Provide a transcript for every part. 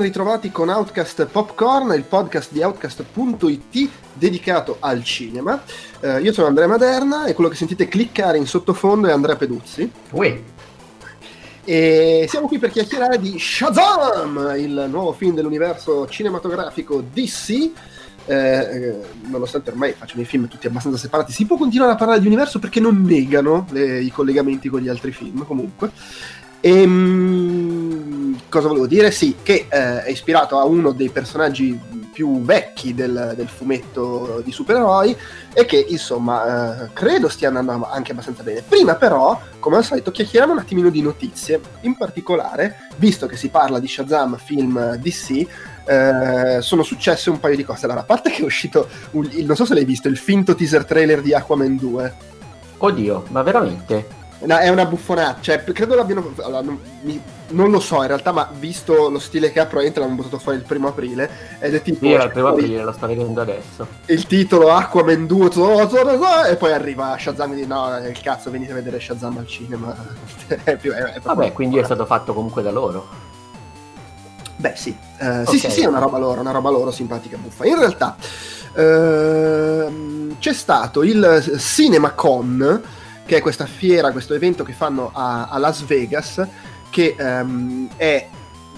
ben ritrovati con Outcast Popcorn, il podcast di Outcast.it dedicato al cinema. Eh, io sono Andrea Maderna e quello che sentite cliccare in sottofondo è Andrea Peduzzi. Ui. E siamo qui per chiacchierare di Shazam, il nuovo film dell'universo cinematografico DC. Eh, eh, nonostante ormai facciano i film tutti abbastanza separati, si può continuare a parlare di universo perché non negano le, i collegamenti con gli altri film comunque. E, ehm, cosa volevo dire? Sì, che eh, è ispirato a uno dei personaggi più vecchi del, del fumetto di supereroi e che insomma eh, credo stia andando anche abbastanza bene. Prima però, come al solito, chiacchieriamo un attimino di notizie. In particolare, visto che si parla di Shazam film DC, eh, sono successe un paio di cose. Allora, a parte che è uscito, un, il, non so se l'hai visto, il finto teaser trailer di Aquaman 2. Oddio, ma veramente? No, è una buffonata, cioè credo l'abbiano... Allora, non, mi, non, lo so in realtà, ma visto lo stile che ha, probabilmente l'hanno buttato fuori il primo aprile. Ed è tipo... Sì, era il primo aprile, lo sto vedendo adesso. Il titolo Aquaman 2, e poi arriva Shazam e dice no, il cazzo, venite a vedere Shazam al cinema. è più, è, è Vabbè, quindi è stato fatto comunque da loro. Beh sì, uh, okay. sì, sì, sì, è una roba loro, una roba loro simpatica buffa. In realtà uh, c'è stato il CinemaCon che è questa fiera, questo evento che fanno a, a Las Vegas, che um, è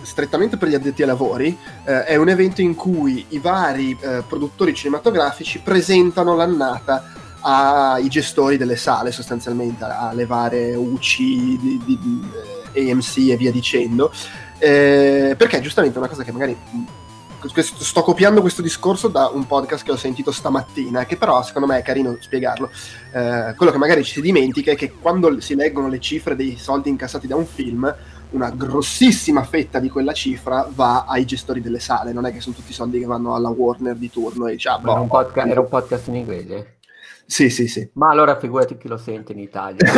strettamente per gli addetti ai lavori, eh, è un evento in cui i vari eh, produttori cinematografici presentano l'annata ai gestori delle sale, sostanzialmente, alle varie UC, di, di, di, eh, AMC e via dicendo, eh, perché giustamente è una cosa che magari sto copiando questo discorso da un podcast che ho sentito stamattina, che però secondo me è carino spiegarlo. Eh, quello che magari ci si dimentica è che quando si leggono le cifre dei soldi incassati da un film, una grossissima fetta di quella cifra va ai gestori delle sale, non è che sono tutti i soldi che vanno alla Warner di turno e diciamo, era, un podcast, era un podcast in inglese? Sì, sì, sì. Ma allora figurati chi lo sente in Italia,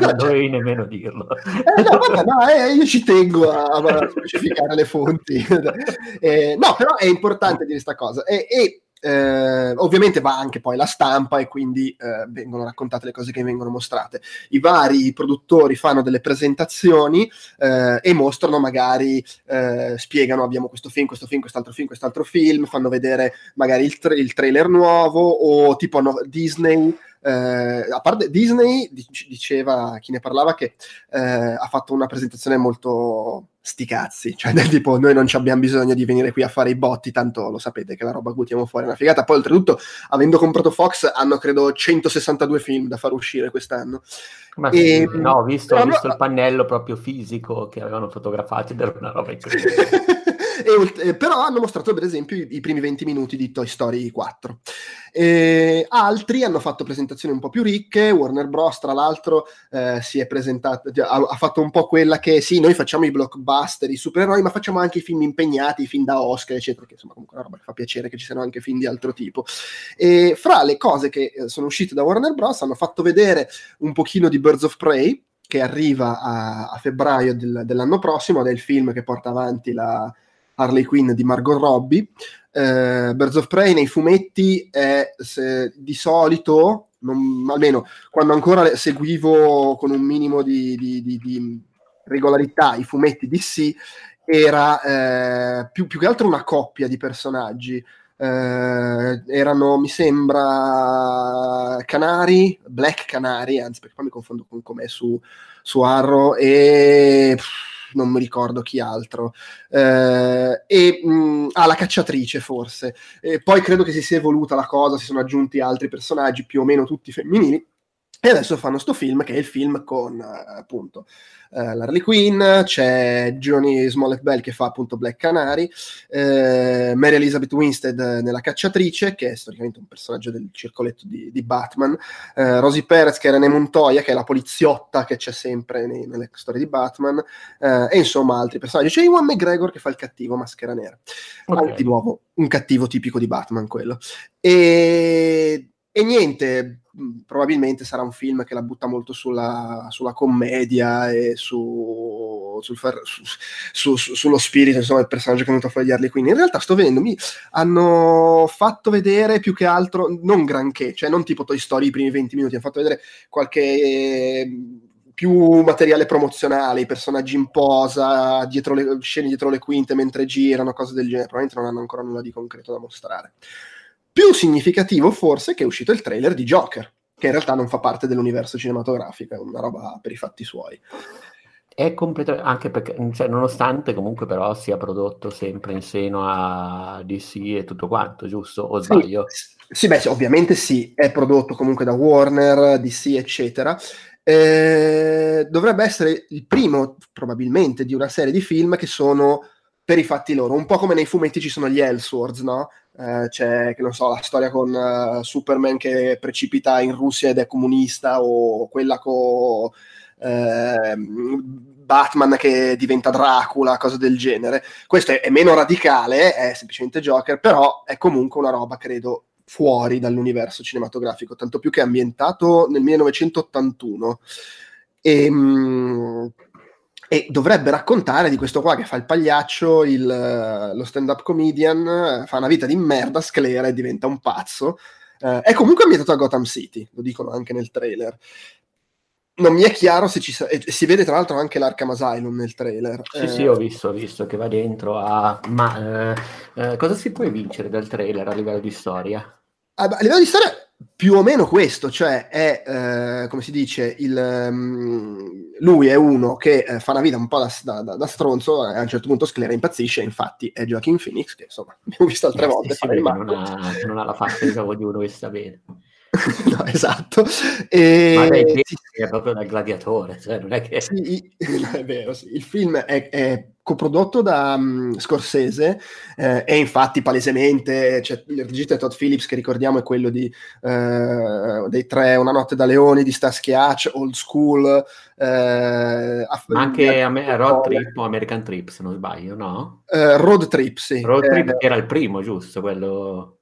non dovevi nemmeno dirlo. Eh, no, no, eh, io ci tengo a, a specificare le fonti. Eh, no, però è importante dire questa cosa. E, e eh, ovviamente va anche poi la stampa e quindi eh, vengono raccontate le cose che vengono mostrate. I vari produttori fanno delle presentazioni eh, e mostrano magari, eh, spiegano abbiamo questo film, questo film, quest'altro film, quest'altro film, fanno vedere magari il, tra- il trailer nuovo o tipo no, Disney eh, a parte Disney diceva chi ne parlava che eh, ha fatto una presentazione molto sti cazzi, cioè del tipo noi non abbiamo bisogno di venire qui a fare i botti, tanto lo sapete che la roba buttiamo fuori è una figata, poi oltretutto avendo comprato Fox hanno credo 162 film da far uscire quest'anno. Ma e, no, ho visto, ho visto il pannello proprio fisico che avevano fotografato ed era una roba incredibile. e, eh, però hanno mostrato per esempio i, i, primi 20 minuti di Toy Story 4. E altri hanno fatto presentazioni un po' più ricche, Warner Bros. tra l'altro eh, si è presentato, ha, ha, fatto un po' quella che sì, noi facciamo i blockbuster, i supereroi, ma facciamo anche i film impegnati, i film da Oscar, eccetera, che insomma comunque una roba che fa piacere che ci siano anche film di altro tipo. E fra le cose che eh, sono uscite da Warner Bros. hanno fatto vedere un pochino di Birds of Prey, che arriva a, a febbraio del, dell'anno prossimo, ed è il film che porta avanti la, Harley Quinn di Margot Robbie. Eh, Birds of Prey nei fumetti è se, di solito, non, almeno quando ancora seguivo con un minimo di, di, di, di regolarità i fumetti DC, era eh, più, più, che altro una coppia di personaggi. Eh, erano, mi sembra, Canari, Black Canari, anzi perché poi mi confondo con com'è su, su Arrow, e... Pff, non mi ricordo chi altro, eh, e mh, ah, la cacciatrice forse. E poi credo che si sia evoluta la cosa, si sono aggiunti altri personaggi più o meno tutti femminili. E adesso fanno sto film che è il film con appunto uh, l'Harley Quinn, c'è Johnny Smollett Bell che fa appunto Black Canary, uh, Mary Elizabeth Winstead nella cacciatrice, che è storicamente un personaggio del circoletto di, di Batman, uh, Rosie Perez che era René Montoya, che è la poliziotta che c'è sempre nei, nelle storie di Batman, e insomma altri personaggi. C'è Iwan McGregor che fa il cattivo Maschera Nera, okay. di nuovo un cattivo tipico di Batman quello. E e niente, probabilmente sarà un film che la butta molto sulla, sulla commedia e su, sul far, su, su, sullo spirito, insomma, del personaggio che è venuto a fuori di Harley Quinn. In realtà sto vedendo, mi hanno fatto vedere più che altro, non granché, cioè non tipo Toy Story i primi 20 minuti, hanno fatto vedere qualche più materiale promozionale, i personaggi in posa, dietro le, scene dietro le quinte mentre girano, cose del genere, probabilmente non hanno ancora nulla di concreto da mostrare. Più significativo forse che è uscito il trailer di Joker, che in realtà non fa parte dell'universo cinematografico, è una roba per i fatti suoi. È completamente, anche perché, cioè, nonostante comunque però sia prodotto sempre in seno a DC e tutto quanto, giusto? O sbaglio? Sì, sì beh, ovviamente sì, è prodotto comunque da Warner, DC, eccetera. Eh, dovrebbe essere il primo, probabilmente, di una serie di film che sono per i fatti loro, un po' come nei fumetti ci sono gli Elseworlds, no? Eh, c'è, che non so, la storia con uh, Superman che precipita in Russia ed è comunista, o quella con eh, Batman che diventa Dracula, cose del genere. Questo è, è, meno radicale, è semplicemente Joker, però è comunque una roba, credo, fuori dall'universo cinematografico, tanto più che è ambientato nel 1981. E, mh, e dovrebbe raccontare di questo qua che fa il pagliaccio, il, lo stand-up comedian, fa una vita di merda, sclera e diventa un pazzo. Uh, è comunque ambientato a Gotham City, lo dicono anche nel trailer non mi è chiaro se ci sa- si vede tra l'altro anche l'Arkham Asylum nel trailer. Sì, eh... sì, ho visto, ho visto che va dentro a... Ma eh, eh, cosa si può vincere dal trailer a livello di storia? A, a livello di storia più o meno questo, cioè è, eh, come si dice, il, um, lui è uno che eh, fa una vita un po' da, da, da stronzo, a un certo punto sclera, impazzisce, infatti è Joaquin Phoenix, che insomma abbiamo visto altre volte sì, il non ha, non ha la faccia diciamo, di uno che sta bene. no, esatto. E... Ma lei è proprio da gladiatore, cioè non è che... Sì, è vero, sì. Il film è, è coprodotto da um, Scorsese eh, e infatti palesemente cioè, il regista Todd Phillips che ricordiamo è quello di uh, dei tre Una notte da leoni di Starsky Hatch Old School uh, ma anche a Road Trip o American Trip se non sbaglio no? Uh, Road Trip sì Road Trip era il primo giusto quello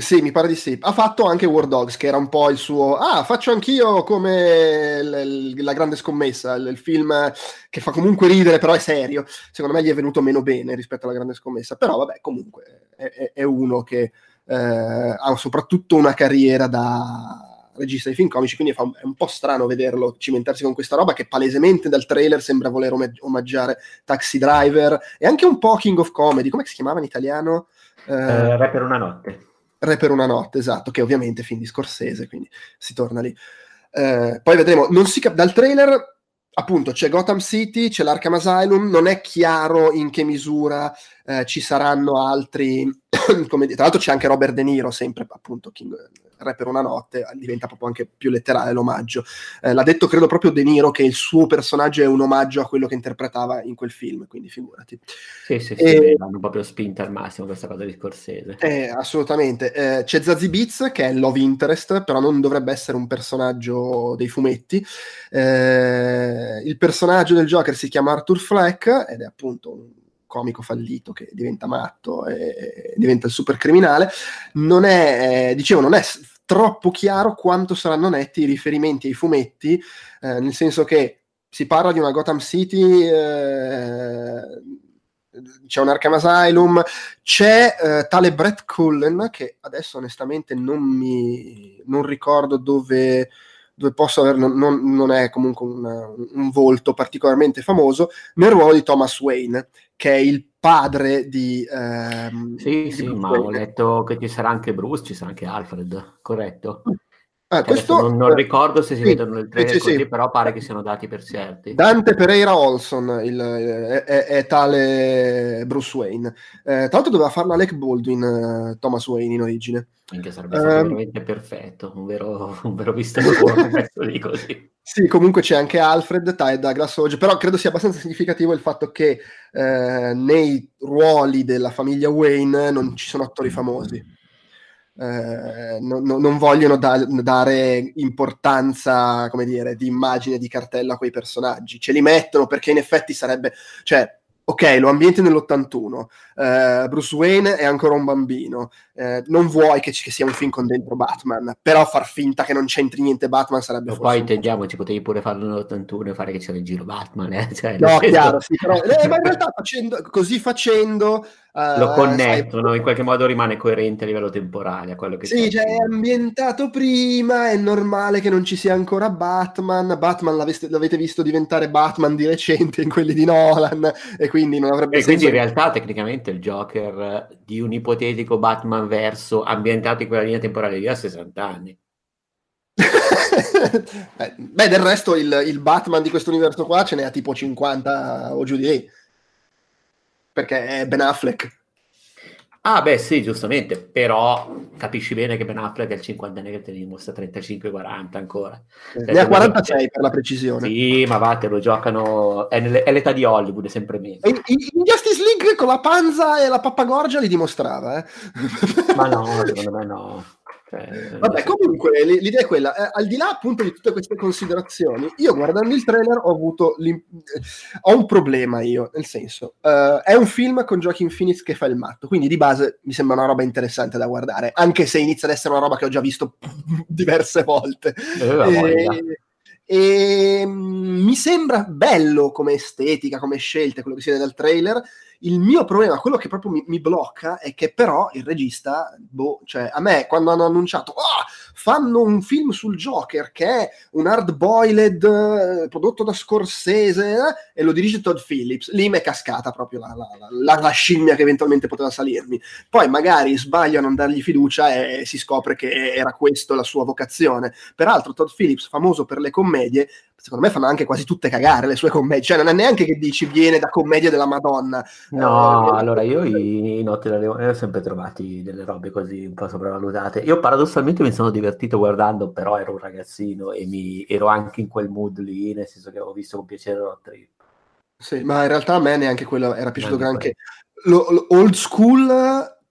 sì, mi pare di sì. Ha fatto anche War Dogs, che era un po' il suo... Ah, faccio anch'io come l- la grande scommessa, il-, il film che fa comunque ridere, però è serio. Secondo me gli è venuto meno bene rispetto alla grande scommessa. Però vabbè, comunque è, è uno che eh, ha soprattutto una carriera da regista di film comici, quindi è un po' strano vederlo cimentarsi con questa roba che palesemente dal trailer sembra voler omaggi- omaggiare Taxi Driver e anche un po' King of Comedy. Come si chiamava in italiano? Eh, uh, Re per una notte. Re per una notte, esatto, che ovviamente è film di Scorsese, quindi si torna lì. Eh, poi vedremo, non si cap- dal trailer appunto c'è Gotham City, c'è l'Arkham Asylum, non è chiaro in che misura eh, ci saranno altri, come tra l'altro c'è anche Robert De Niro, sempre appunto King, Re per una notte, diventa proprio anche più letterale l'omaggio. Eh, l'ha detto credo proprio De Niro che il suo personaggio è un omaggio a quello che interpretava in quel film, quindi figurati. Sì, sì, sì, e, l'hanno proprio spinta al massimo questa cosa di Scorsese. Eh, assolutamente. Eh, c'è Zazie Beats che è il love interest, però non dovrebbe essere un personaggio dei fumetti. Eh, il personaggio del Joker si chiama Arthur Fleck ed è appunto un comico fallito che diventa matto e diventa il super criminale, non è, eh, dicevo, non è troppo chiaro quanto saranno netti i riferimenti ai fumetti, eh, nel senso che si parla di una Gotham City, eh, c'è un Arkham Asylum, c'è eh, tale Brett Cullen, che adesso onestamente non mi non ricordo dove, dove posso averlo, non, non è comunque un, un, volto particolarmente famoso, nel ruolo di Thomas Wayne, che è il padre di... Ehm, sì, di sì, ma ho letto che ci sarà anche Bruce, ci sarà anche Alfred, corretto? Ah, questo, non, non, ricordo se si sì, vedono nel trailer sì, così, sì. però pare che siano dati per certi. Dante Pereira Olson il, è, è, è, tale Bruce Wayne. Eh, tra l'altro doveva farlo Alec Baldwin, uh, Thomas Wayne in origine. Anche sarebbe stato um, veramente perfetto, un vero, un vero visto lì così. Sì, comunque c'è anche Alfred, Ty Douglas Hodge, però credo sia abbastanza significativo il fatto che eh, nei ruoli della famiglia Wayne non ci sono attori famosi eh, no, no, non vogliono da- dare importanza, come dire, di immagine, di cartella a quei personaggi. Ce li mettono perché in effetti sarebbe, cioè, ok, lo ambienti nell'81, uh, Bruce Wayne è ancora un bambino, uh, non vuoi che, ci, sia un film con dentro Batman, però far finta che non c'entri niente Batman sarebbe... Ma poi intendiamoci, potevi pure farlo nell'81 e fare che c'era il giro Batman, eh? Cioè, no, chiaro, sì, però, eh, ma in realtà facendo, così facendo Uh, lo connettono, sai, in qualche modo rimane coerente a livello temporale a quello che Sì, cioè è ambientato prima, è normale che non ci sia ancora Batman. Batman l'avete, l'avete visto diventare Batman di recente in quelli di Nolan, e quindi non avrebbe e senso. quindi in realtà tecnicamente il Joker di un ipotetico Batman verso ambientato in quella linea temporale lì ha 60 anni. Beh, del resto il, il, Batman di questo universo qua ce ne ha tipo 50 o giù di lì perché è Ben Affleck. Ah, beh, sì, giustamente, però capisci bene che Ben Affleck è il 50 anni che te ne dimostra 35-40 ancora. Eh, ne ha 46 gioca... per la precisione. Sì, ma va, te lo giocano, è, nelle... è l'età di Hollywood, è sempre meno. In, in Justice League con la panza e la pappagorgia li dimostrava, eh. ma no, secondo me no. Cioè, Vabbè, comunque l'idea è quella, eh, al di là appunto di tutte queste considerazioni, io guardando il trailer ho avuto ho un problema io, nel senso, uh, è un film con Joaquin Phoenix che fa il matto, quindi di base mi sembra una roba interessante da guardare, anche se inizia ad essere una roba che ho già visto diverse volte. Eh, e, e mm, mi sembra bello come estetica, come scelte, quello che si vede dal trailer, il mio problema, quello che proprio mi, mi, blocca, è che però il regista, boh, cioè a me quando hanno annunciato, oh, fanno un film sul Joker che è un hard-boiled eh, prodotto da Scorsese eh, e lo dirige Todd Phillips, lì mi è cascata proprio la, la, la, la, scimmia che eventualmente poteva salirmi. Poi magari sbaglio a non dargli fiducia e si scopre che era questo la sua vocazione. Peraltro Todd Phillips, famoso per le commedie, secondo me fanno anche quasi tutte cagare le sue commedie, cioè non è neanche che dici viene da commedia della Madonna. No, eh, allora io i, i Notti da Leone ho sempre trovati delle robe così un po' sopravvalutate. Io paradossalmente mi sono divertito guardando, però ero un ragazzino e mi, ero anche in quel mood lì, nel senso che avevo visto con piacere Road Trip. Sì, ma in realtà a me neanche quello era piaciuto granché. Lo, lo, old school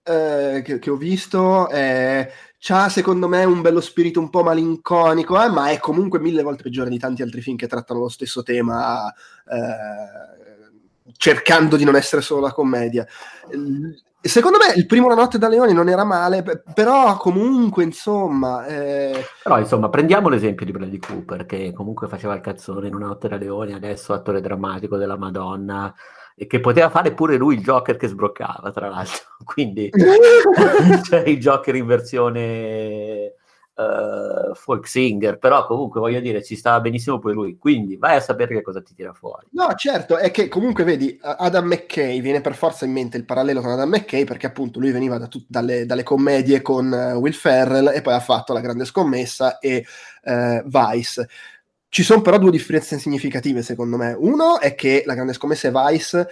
eh, che, che, ho visto è c'ha secondo me un bello spirito un po' malinconico, eh, ma è comunque mille volte peggiore di tanti altri film che trattano lo stesso tema, eh, cercando di non essere solo la commedia. Secondo me il primo La notte da leoni non era male, però comunque insomma... Eh... Però insomma prendiamo l'esempio di Bradley Cooper che comunque faceva il cazzone in Una notte da leoni, adesso attore drammatico della Madonna, e che poteva fare pure lui il Joker che sbroccava, tra l'altro. Quindi cioè il Joker in versione uh, folk singer, però comunque voglio dire ci stava benissimo pure lui, quindi vai a sapere che cosa ti tira fuori. No, certo, è che comunque vedi Adam McKay, viene per forza in mente il parallelo con Adam McKay perché appunto lui veniva da tut- dalle, dalle, commedie con uh, Will Ferrell e poi ha fatto La grande scommessa e uh, Vice ci sono però due differenze significative, secondo me. Uno è che La Grande Scommessa e Vice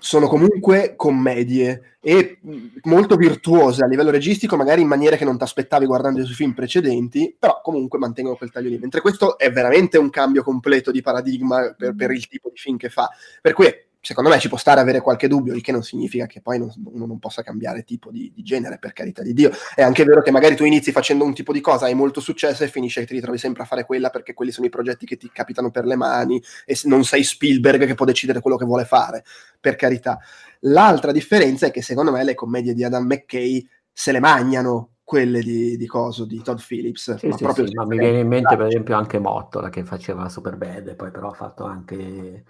sono comunque commedie e molto virtuose a livello registico, magari in maniere che non ti aspettavi guardando i suoi film precedenti, però comunque mantengono quel taglio lì. Mentre questo è veramente un cambio completo di paradigma per, per il tipo di film che fa. Per cui secondo me ci può stare avere qualche dubbio, il che non significa che poi non, uno non possa cambiare tipo di, di, genere, per carità di Dio. È anche vero che magari tu inizi facendo un tipo di cosa, hai molto successo e finisce che ti ritrovi sempre a fare quella perché quelli sono i progetti che ti capitano per le mani e non sei Spielberg che può decidere quello che vuole fare, per carità. L'altra differenza è che secondo me le commedie di Adam McKay se le magnano quelle di, di Coso, di Todd Phillips. Sì, ma, sì, sì, ma mi viene in mente per esempio anche Mottola che faceva Super Bad e poi però ha fatto anche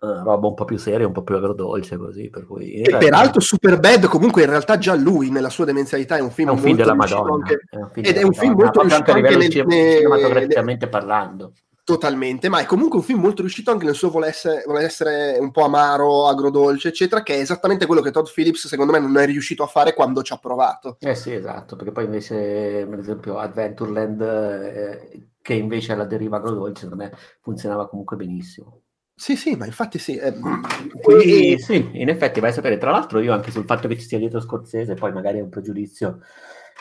Uh, roba un po' più seria, un po' più agrodolce così. Per cui, e peraltro Super Bad comunque in realtà già lui nella sua demenzialità è un film, è un film della Madonna anche, è un film ed è un film molto riuscito anche, anche nel, cinematograficamente parlando totalmente, ma è comunque un film molto riuscito anche nel suo voler essere, voler essere, un po' amaro, agrodolce, eccetera, che è esattamente quello che Todd Phillips secondo me non è riuscito a fare quando ci ha provato. Eh sì, esatto, perché poi invece, per esempio, Adventureland, eh, che invece è la deriva agrodolce, secondo me funzionava comunque benissimo. Sì, sì, ma infatti sì. Eh, Quindi, sì, in effetti vai a sapere. Tra l'altro io anche sul fatto che ci sia dietro Scorsese, poi magari è un pregiudizio,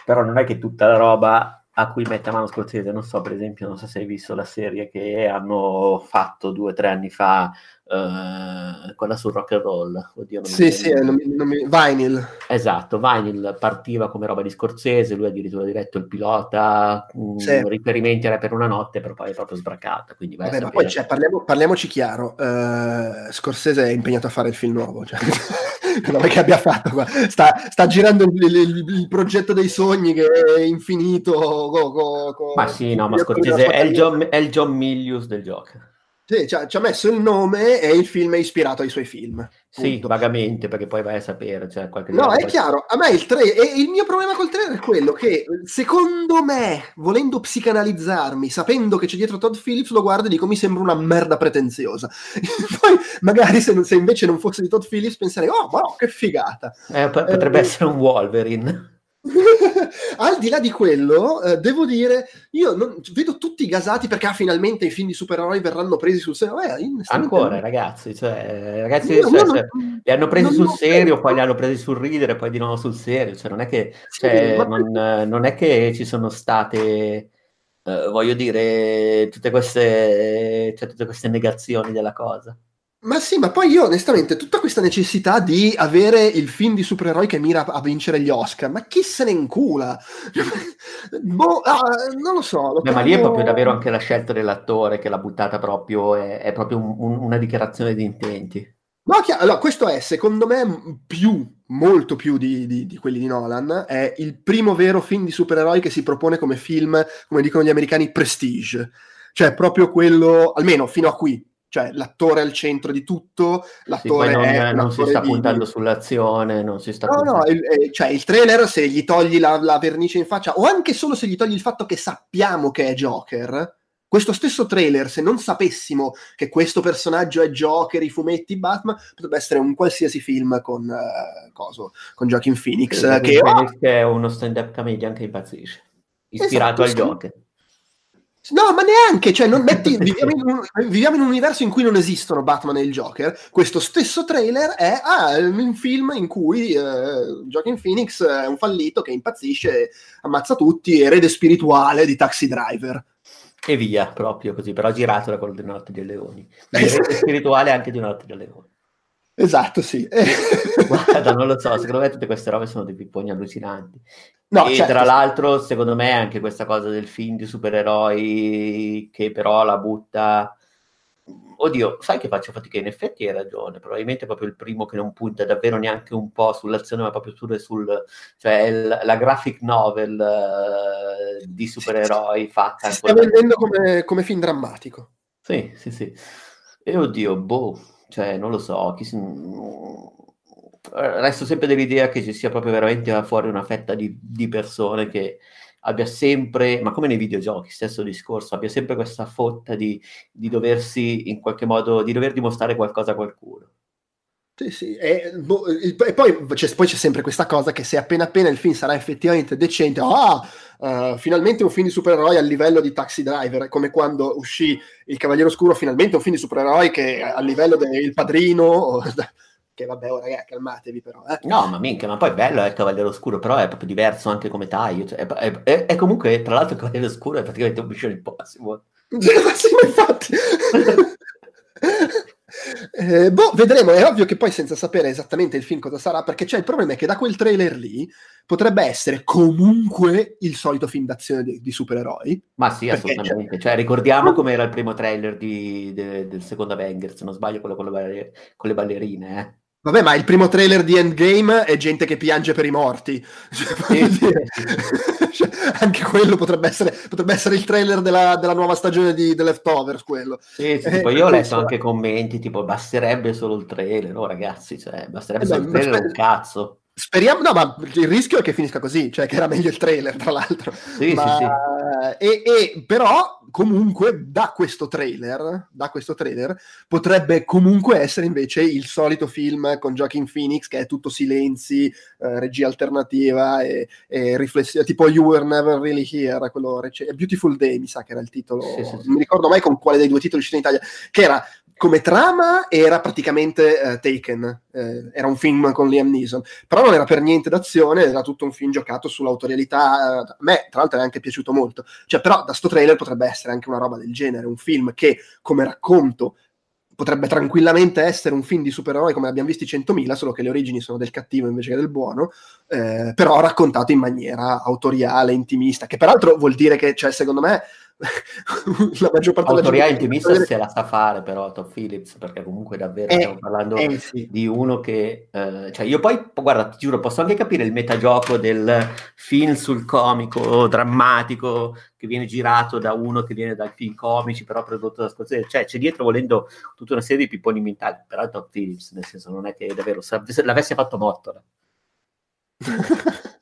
però non è che tutta la roba a cui mette a mano Scorsese, non so, per esempio, non so se hai visto la serie che hanno fatto due o tre anni fa, uh, quella sul rock and roll. Oddio, non sì, sì, non mi, non mi... Vinyl. Esatto, Vinyl partiva come roba di Scorsese, lui addirittura diretto il pilota, sì. riferimenti era per una notte, però poi è proprio sbracata. Quindi Vabbè, ma poi cioè, parliamo, parliamoci chiaro, uh, Scorsese è impegnato a fare il film nuovo, cioè... non è che abbia fatto qua. Sta, sta girando il, il, il, progetto dei sogni che è infinito. Co, co, co, ma sì, no, ma Scorsese è il, John, è il John Milius del gioco. Sì, ci ha, ci ha, messo il nome e il film è ispirato ai suoi film. Sì, punto. vagamente, perché poi vai a sapere. Cioè no, è chiaro. A me il trailer. E il mio problema col trailer è quello che, secondo me, volendo psicanalizzarmi, sapendo che c'è dietro Todd Phillips, lo guardo e dico mi sembra una merda pretenziosa. poi, magari, se, se, invece non fosse di Todd Phillips, penserei, oh, ma no, che figata. Eh, potrebbe eh, essere un Wolverine. Al di là di quello, eh, devo dire, io non, vedo tutti gasati perché ah, finalmente i film di supereroi verranno presi sul serio. Eh, Ancora, ragazzi, cioè, ragazzi no, cioè, no, cioè, no, li hanno presi sul serio, poi li hanno presi sul ridere, poi di nuovo sul serio. Cioè, non è che, sì, cioè, non, non, è che ci sono state, eh, voglio dire, tutte queste, cioè, tutte queste negazioni della cosa. Ma sì, ma poi io onestamente tutta questa necessità di avere il film di supereroi che mira a vincere gli Oscar, ma chi se ne incula? boh, ah, non lo so. Lo Beh, ma lì è proprio davvero anche la scelta dell'attore che l'ha buttata proprio, è, è proprio un, un, una dichiarazione di intenti. No, chiaro, allora, questo è, secondo me, più, molto più di, di, di, quelli di Nolan, è il primo vero film di supereroi che si propone come film, come dicono gli americani, prestige. Cioè, proprio quello, almeno fino a qui, cioè l'attore è al centro di tutto, l'attore sì, non, è non si sta di... puntando sull'azione, non si sta No, puntando... no, il, eh, cioè il trailer se gli togli la, la, vernice in faccia o anche solo se gli togli il fatto che sappiamo che è Joker, questo stesso trailer, se non sapessimo che questo personaggio è Joker, i fumetti Batman, potrebbe essere un qualsiasi film con, uh, coso, con Joaquin Phoenix. Sì, che, Phoenix oh! è uno stand-up comedian che impazzisce, ispirato esatto, al Joker. No, ma neanche, cioè, metti, viviamo, in un, viviamo, in un, universo in cui non esistono Batman e il Joker. Questo stesso trailer è ah, un film in cui eh, Joaquin Phoenix è un fallito che impazzisce, ammazza tutti, erede spirituale di Taxi Driver. E via, proprio così, però girato da quello di Notte dei Leoni. Erede spirituale anche di Notte dei Leoni. Esatto, sì. Guarda, non lo so, secondo me tutte queste robe sono dei pipponi allucinanti. No, e certo. tra l'altro, secondo me, anche questa cosa del film di supereroi che però la butta... Oddio, sai che faccio fatica? In effetti hai ragione, probabilmente è proprio il primo che non punta davvero neanche un po' sull'azione, ma proprio sul... sul cioè il, la graphic novel uh, di supereroi fatta... Si sta vendendo come, come film drammatico. Sì, sì, sì. E oddio, boh, cioè non lo so, si resto sempre dell'idea che ci sia proprio veramente fuori una fetta di, di, persone che abbia sempre, ma come nei videogiochi, stesso discorso, abbia sempre questa fotta di, di doversi in qualche modo, di dover dimostrare qualcosa a qualcuno. Sì, sì, e, boh, e poi, c'è, poi, c'è, sempre questa cosa che se appena appena il film sarà effettivamente decente, ah, uh, finalmente un film di supereroi a livello di Taxi Driver, come quando uscì Il Cavaliere Oscuro, finalmente un film di supereroi che a livello del Padrino, che vabbè, ora oh, calmatevi però. Eh. No, ma minchia, ma poi bello è il Cavaliere Oscuro, però è proprio diverso anche come taglio. Cioè, è, è, è, comunque, tra l'altro, il Cavaliere Oscuro è praticamente un Mission Impossible. sì, infatti. Eh, boh, vedremo. È ovvio che poi senza sapere esattamente il film cosa sarà, perché c'è il problema è che da quel trailer lì potrebbe essere comunque il solito film d'azione di, di supereroi. Ma sì, assolutamente. Cioè, ricordiamo come era il primo trailer di, de, del secondo Avengers, se non sbaglio, quello con le, con le ballerine. Vabbè, ma il primo trailer di Endgame è gente che piange per i morti. Sì, cioè, anche quello potrebbe essere, potrebbe essere il trailer della, della, nuova stagione di The Leftovers. Quello. Sì, sì, eh, io ho letto anche commenti tipo basterebbe solo il trailer, no ragazzi, cioè, basterebbe eh, solo il trailer, un cazzo. Speriamo, no, ma il rischio è che finisca così, cioè che era meglio il trailer, tra l'altro. Sì, ma, sì, sì. E, e, però, comunque, da questo trailer, da questo trailer, potrebbe comunque essere invece il solito film con Joaquin Phoenix, che è tutto silenzi, eh, regia alternativa e, e riflessione, tipo You Were Never Really Here, quello rec- Beautiful Day, mi sa che era il titolo, sì, sì, non mi ricordo mai con quale dei due titoli uscito in Italia, che era come trama era praticamente uh, Taken, eh, era un film con Liam Neeson, però non era per niente d'azione, era tutto un film giocato sull'autorialità, a me tra l'altro è anche piaciuto molto, cioè però da sto trailer potrebbe essere anche una roba del genere, un film che come racconto potrebbe tranquillamente essere un film di supereroi come abbiamo visti 100.000, solo che le origini sono del cattivo invece che del buono, eh, però raccontato in maniera autoriale, intimista, che peraltro vuol dire che, cioè, secondo me, la maggior parte Autorità della gente... intimista se la sa fare però Todd Phillips, perché comunque davvero eh, stiamo parlando eh, sì. di uno che... Eh, cioè io poi, guarda, ti giuro, posso anche capire il metagioco del film sul comico drammatico che viene girato da uno che viene dai film comici, però prodotto da Scorsese. Cioè c'è dietro volendo tutta una serie di pipponi mentali, però Todd Phillips, nel senso non è che davvero... Se l'avesse fatto morto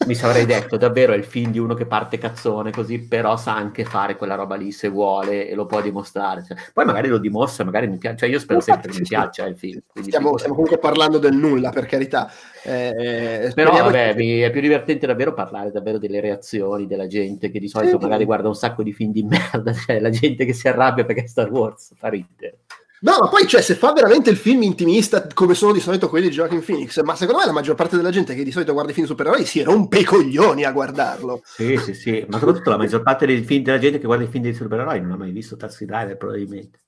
mi sarei detto davvero è il film di uno che parte cazzone così però sa anche fare quella roba lì se vuole e lo può dimostrare cioè, poi magari lo dimostra magari mi piace cioè io spero sempre che mi piaccia il film stiamo, stiamo, comunque parlando del nulla per carità. Eh, però vabbè che... è più divertente davvero parlare davvero delle reazioni della gente che di solito sì, magari guarda un sacco di film di merda cioè la gente che si arrabbia perché Star Wars fa ridere No, ma poi, cioè, se fa veramente il film intimista come sono di solito quelli di Joaquin Phoenix, ma secondo me la maggior parte della gente che di solito guarda i film supereroi si rompe i coglioni a guardarlo. Sì, sì, sì, ma soprattutto la maggior parte dei film della gente che guarda i film dei supereroi non ha mai visto Taxi Driver, probabilmente.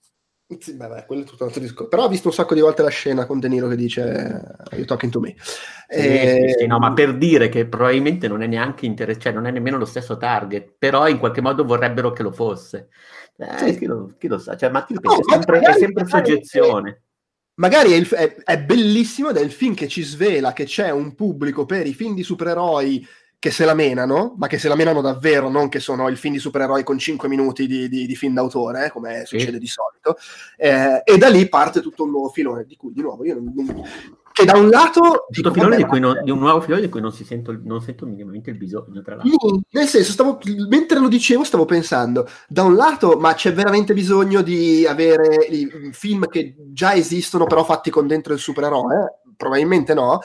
Sì, beh, quello è tutto un altro discorso. Però ho visto un sacco di volte la scena con De Niro che dice You talking to me. Sì, e... sì, no, ma per dire che probabilmente non è neanche interessato, cioè non è nemmeno lo stesso target, però in qualche modo vorrebbero che lo fosse. Eh, chi, lo, chi, lo, sa? Cioè, ma no, è sempre, è sempre soggezione. Magari è, il, è, è, bellissimo ed è il film che ci svela che c'è un pubblico per i film di supereroi che se la menano, ma che se la menano davvero, non che sono il film di supereroi con 5 minuti di, di, di film d'autore, eh, come succede sì. di solito, eh, e da lì parte tutto un nuovo filone, di cui di nuovo io non, non, che da un lato dico, filone di, cui non, di un nuovo filone di cui non, si sento, non sento minimamente il bisogno tra l'altro. Nel senso stavo, mentre lo dicevo stavo pensando da un lato ma c'è veramente bisogno di avere i film che già esistono però fatti con dentro il supereroe? Probabilmente no.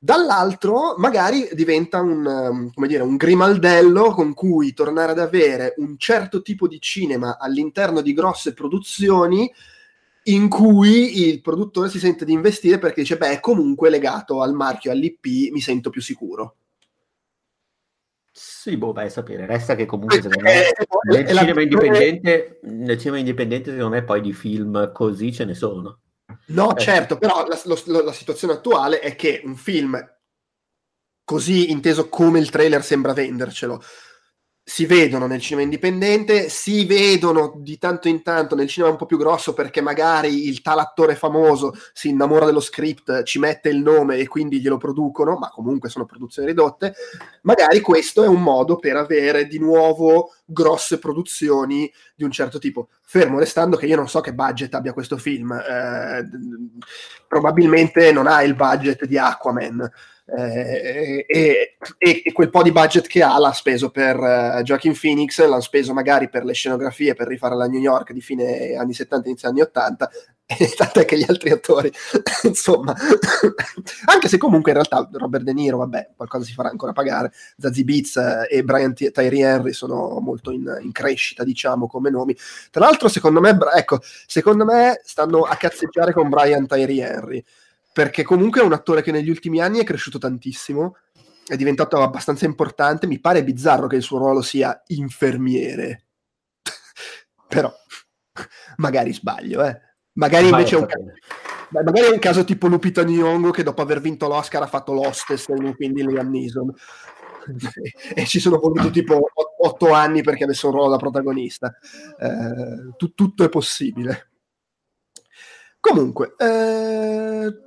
Dall'altro, magari diventa un, um, come dire, un grimaldello con cui tornare ad avere un certo tipo di cinema all'interno di grosse produzioni in cui il produttore si sente di investire perché dice, beh, comunque legato al marchio, all'IP, mi sento più sicuro. Sì, boh, vai a sapere. Resta che comunque secondo me, eh, nel, eh, cinema indipendente, nel cinema indipendente, secondo me, poi di film così ce ne sono. No, eh. certo, però la, lo, la situazione attuale è che un film così inteso come il trailer sembra vendercelo, si vedono nel cinema indipendente, si vedono di tanto in tanto nel cinema un po' più grosso perché magari il tal attore famoso si innamora dello script, ci mette il nome e quindi glielo producono, ma comunque sono produzioni ridotte. Magari questo è un modo per avere di nuovo grosse produzioni di un certo tipo. Fermo restando che io non so che budget abbia questo film, eh, probabilmente non ha il budget di Aquaman eh, e, e, quel po' di budget che ha l'ha speso per uh, Joaquin Phoenix, l'ha speso magari per le scenografie per rifare la New York di fine anni 70, inizio anni 80 e tant'è che gli altri attori insomma anche se comunque in realtà Robert De Niro vabbè qualcosa si farà ancora pagare. Zazie Beats uh, e Brian T- Tyree Henry sono molto in, in, crescita diciamo come nomi. Tra l'altro secondo me ecco secondo me stanno a cazzeggiare con Brian Tyree Henry perché comunque è un attore che negli ultimi anni è cresciuto tantissimo, è diventato abbastanza importante, mi pare bizzarro che il suo ruolo sia infermiere, però magari sbaglio, eh. Magari invece è un, caso, magari è un caso tipo Lupita Nyong'o che dopo aver vinto l'Oscar ha fatto l'hostess in un film di Liam Neeson e ci sono voluti tipo otto anni perché avesse un ruolo da protagonista. Eh, tu, tutto è possibile. Comunque, eh,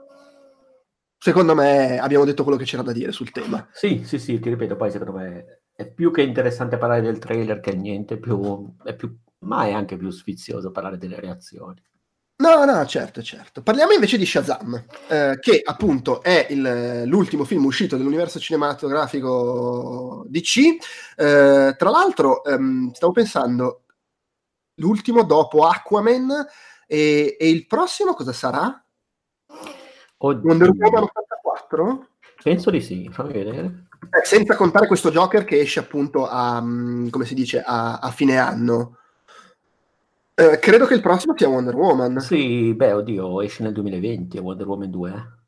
secondo me abbiamo detto quello che c'era da dire sul tema. Sì, sì, sì, ti ripeto, poi secondo me è più che interessante parlare del trailer che niente, più, è più, ma è anche più sfizioso parlare delle reazioni. No, no, certo, certo. Parliamo invece di Shazam, eh, che appunto è il, l'ultimo film uscito dell'universo cinematografico DC. Eh, tra l'altro, ehm, stavo pensando, l'ultimo dopo Aquaman e, e il prossimo cosa sarà? Oddio. Wonder Woman 84? Penso di sì, fammi vedere. Eh, senza contare questo Joker che esce appunto a, mm, come si dice, a, a fine anno. Eh, credo che il prossimo sia Wonder Woman. Sì, beh, oddio, esce nel 2020 Wonder Woman 2.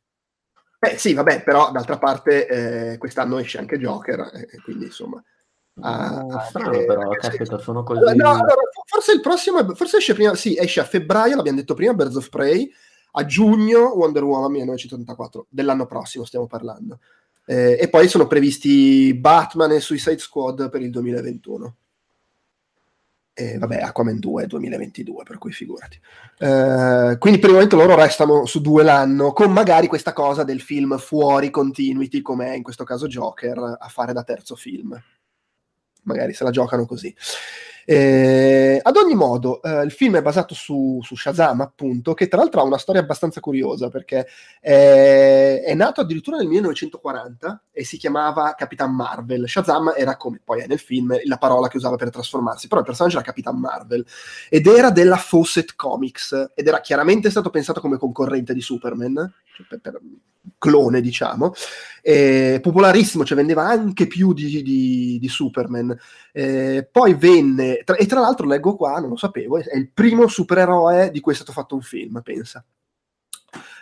Eh sì, vabbè, però d'altra parte eh, quest'anno esce anche Joker, eh, quindi insomma... Uh, strano eh, però, caspita, sono così... No, allora, forse il prossimo, forse esce prima, sì, esce a febbraio, l'abbiamo detto prima, Birds of Prey, a giugno Wonder Woman 1984, dell'anno prossimo stiamo parlando. Eh, e poi sono previsti Batman e Suicide Squad per il 2021. E vabbè, Aquaman 2 è 2022, per cui figurati. Uh, quindi per il momento loro restano su due l'anno, con magari questa cosa del film fuori continuity, come è in questo caso Joker, a fare da terzo film. Magari se la giocano così. Eh, ad ogni modo, eh, il film è basato su, su, Shazam, appunto, che tra l'altro ha una storia abbastanza curiosa perché è, è, nato addirittura nel 1940 e si chiamava Capitan Marvel. Shazam era come poi è nel film la parola che usava per trasformarsi, però il personaggio era Capitan Marvel ed era della Fawcett Comics ed era chiaramente stato pensato come concorrente di Superman, cioè per, per clone, diciamo, eh, popolarissimo, cioè vendeva anche più di, di, di Superman. Eh, poi venne, tra, e tra l'altro leggo qua, non lo sapevo, è il primo supereroe di cui è stato fatto un film, pensa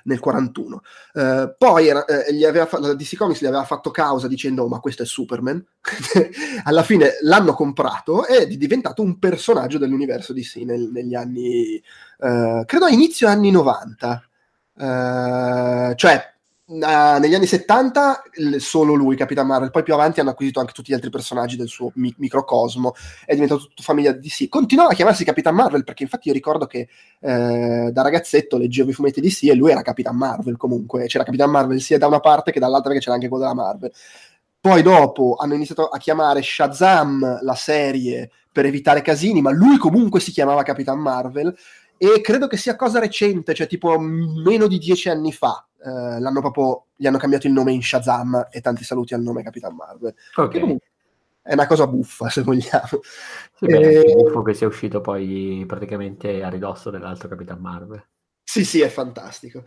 nel 41. Uh, poi era, eh, aveva, la DC Comics gli aveva fatto causa dicendo: oh, Ma questo è Superman. Alla fine l'hanno comprato ed è diventato un personaggio dell'universo DC nel, negli anni, uh, credo inizio anni 90. Uh, eh, cioè Uh, negli anni 70 solo lui, Capitan Marvel, poi più avanti hanno acquisito anche tutti gli altri personaggi del suo mi- microcosmo, è diventato tutto famiglia di DC. Continuava a chiamarsi Capitan Marvel perché infatti io ricordo che eh, da ragazzetto leggevo i fumetti di DC e lui era Capitan Marvel comunque, c'era Capitan Marvel sia da una parte che dall'altra perché c'era anche quello della Marvel. Poi dopo hanno iniziato a chiamare Shazam la serie per evitare casini, ma lui comunque si chiamava Capitan Marvel e credo che sia cosa recente, cioè tipo meno di dieci anni fa eh, l'hanno proprio, gli hanno cambiato il nome in Shazam e tanti saluti al nome Capitan Marvel. Ok. È una cosa buffa, se vogliamo. Sì, beh, e... è buffo che sia uscito poi praticamente a ridosso dell'altro Capitan Marvel. Sì, sì, è fantastico.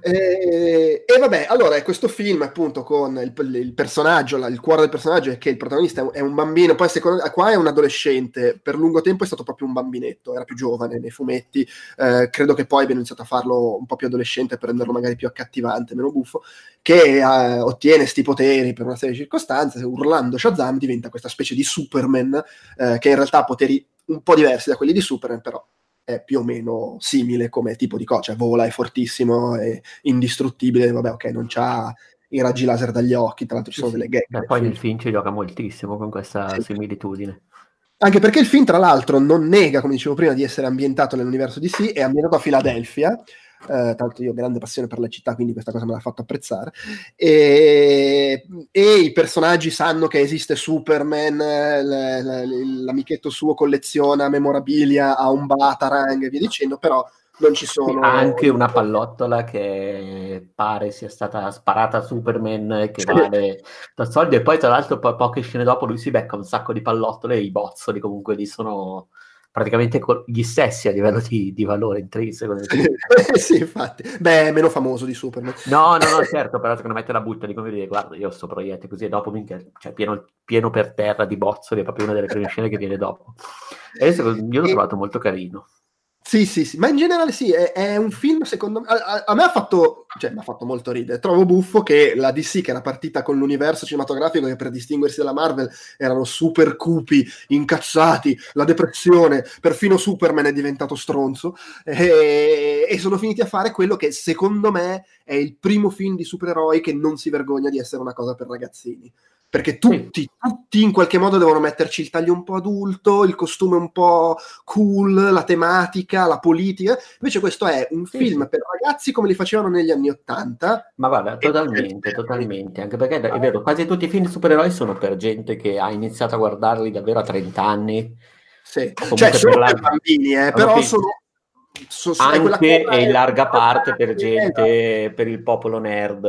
E, e, vabbè, allora questo film appunto con il, il, personaggio, il cuore del personaggio è che il protagonista è un bambino, poi secondo, qua è un adolescente, per lungo tempo è stato proprio un bambinetto, era più giovane nei fumetti, eh, credo che poi abbia iniziato a farlo un po' più adolescente per renderlo magari più accattivante, meno buffo, che eh, ottiene sti poteri per una serie di circostanze, urlando Shazam diventa questa specie di Superman eh, che in realtà ha poteri un po' diversi da quelli di Superman, però è più o meno simile come tipo di cosa, cioè vola, è fortissimo, è indistruttibile, vabbè ok, non c'ha i raggi laser dagli occhi, tra l'altro ci sono sì, delle gag. Beh, poi nel film ci gioca moltissimo con questa sì. similitudine. Anche perché il film, tra l'altro, non nega, come dicevo prima, di essere ambientato nell'universo di sì, è ambientato a Filadelfia, Uh, tanto io ho grande passione per la città, quindi questa cosa me l'ha fatto apprezzare. E, e i personaggi sanno che esiste Superman, l- l- l'amichetto suo colleziona memorabilia, ha un Batarang e via dicendo, però non ci sono... Anche una pallottola che pare sia stata sparata a Superman che vale da soldi e poi tra l'altro po- poche scene dopo lui si becca un sacco di pallottole e i bozzoli comunque lì sono praticamente gli stessi a livello di, di valore intrinseco. sì, infatti. Beh, meno famoso di Superman. No, no, no, certo, però secondo me te la butta di come dire, guarda, io sto proiettile così e dopo minchia, cioè pieno, pieno, per terra di bozzoli, è proprio una delle prime scene che viene dopo. E io l'ho trovato molto carino. Sì, sì, sì, ma in generale sì, è, è un film secondo me, a, a, me ha fatto, cioè mi ha fatto molto ridere, trovo buffo che la DC che era partita con l'universo cinematografico che per distinguersi dalla Marvel erano super cupi, incazzati, la depressione, perfino Superman è diventato stronzo e, e sono finiti a fare quello che secondo me è il primo film di supereroi che non si vergogna di essere una cosa per ragazzini perché tutti, sì. tutti in qualche modo devono metterci il taglio un po' adulto, il costume un po' cool, la tematica, la politica. Invece questo è un sì, film sì. per ragazzi come li facevano negli anni Ottanta. Ma guarda, totalmente, totalmente. Anche perché è vero, quasi tutti i film supereroi sono per gente che ha iniziato a guardarli davvero a 30 anni. Sì, cioè sono per, la... per bambini, eh, però sono... So, anche e in larga parte per gente, per il popolo nerd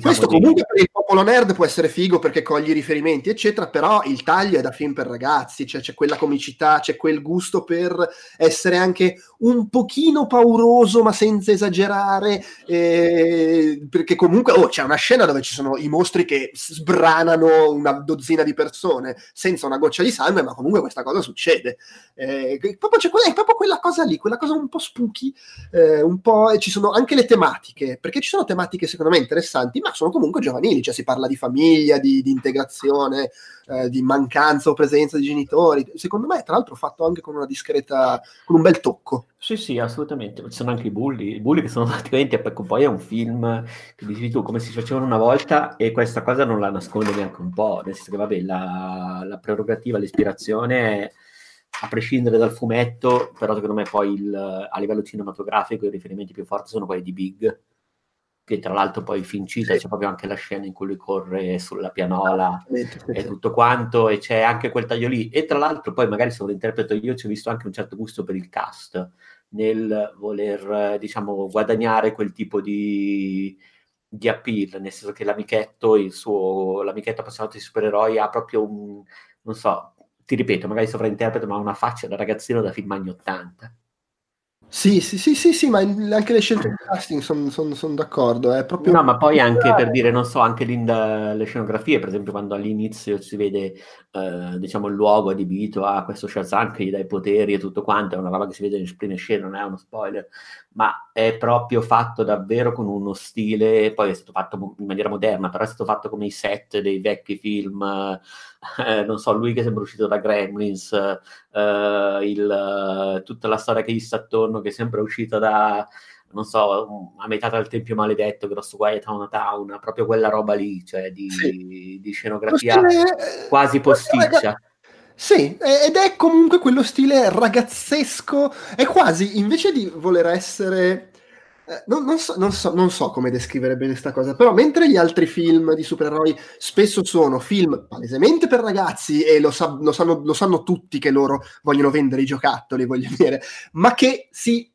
Questo di... comunque per il popolo nerd può essere figo perché cogli riferimenti, eccetera, però il taglio è da film per ragazzi, cioè c'è quella comicità, c'è quel gusto per essere anche un pochino pauroso ma senza esagerare, eh, perché comunque oh, c'è una scena dove ci sono i mostri che sbranano una dozzina di persone senza una goccia di sangue, ma comunque questa cosa succede. Eh, proprio c'è quella, è proprio quella cosa lì, quella cosa un po' spooky, eh, un po', e ci sono anche le tematiche, perché ci sono tematiche secondo me interessanti ma sono comunque giovanili, cioè si parla di famiglia, di, di integrazione, eh, di mancanza o presenza di genitori. Secondo me, tra l'altro, fatto anche con una discreta, con un bel tocco. Sì, sì, assolutamente. Ci sono anche i bulli, i bulli che sono praticamente, ecco, poi è un film che dici tu come si facevano una volta e questa cosa non la nasconde neanche un po', nel senso che vabbè, la, la prerogativa, l'ispirazione a prescindere dal fumetto, però secondo me poi il, a livello cinematografico i riferimenti più forti sono quelli di Big, che tra l'altro poi fincita sì. c'è proprio anche la scena in cui lui corre sulla pianola e tutto quanto, e c'è anche quel taglio lì. E tra l'altro poi magari se lo interpreto io ci ho visto anche un certo gusto per il cast, nel voler, diciamo, guadagnare quel tipo di di appeal, nel senso che l'amichetto, il suo, l'amichetto appassionato di supereroi ha proprio un, non so, ti ripeto, magari sovrainterpreto, ma ha una faccia da ragazzino da film anni 80. Sì, sì, sì, sì, sì, ma anche le scelte di casting sono son, son d'accordo. È proprio... No, ma poi anche per dire, non so, anche le scenografie, per esempio, quando all'inizio si vede, eh, diciamo, il luogo adibito a questo Shazam che gli dà i poteri e tutto quanto, è una roba che si vede in prime scene, non è uno spoiler, ma è proprio fatto davvero con uno stile, poi è stato fatto in maniera moderna, però è stato fatto come i set dei vecchi film, eh, non so, lui che sembra uscito da Gremlins, eh, il, tutta la storia che gli sta attorno, che è sempre uscita da, non so, a metà del Tempio Maledetto, Grosso Guai Town Town, proprio quella roba lì, cioè di, sì. di scenografia stile, quasi posticcia. Sì, ed è comunque quello stile ragazzesco, è quasi, invece di voler essere... Eh, non, non, so, non, so, non, so, come descrivere bene questa cosa, però mentre gli altri film di supereroi spesso sono film palesemente per ragazzi e lo, sa, lo, sanno, lo sanno, tutti che loro vogliono vendere i giocattoli, voglio dire, ma che si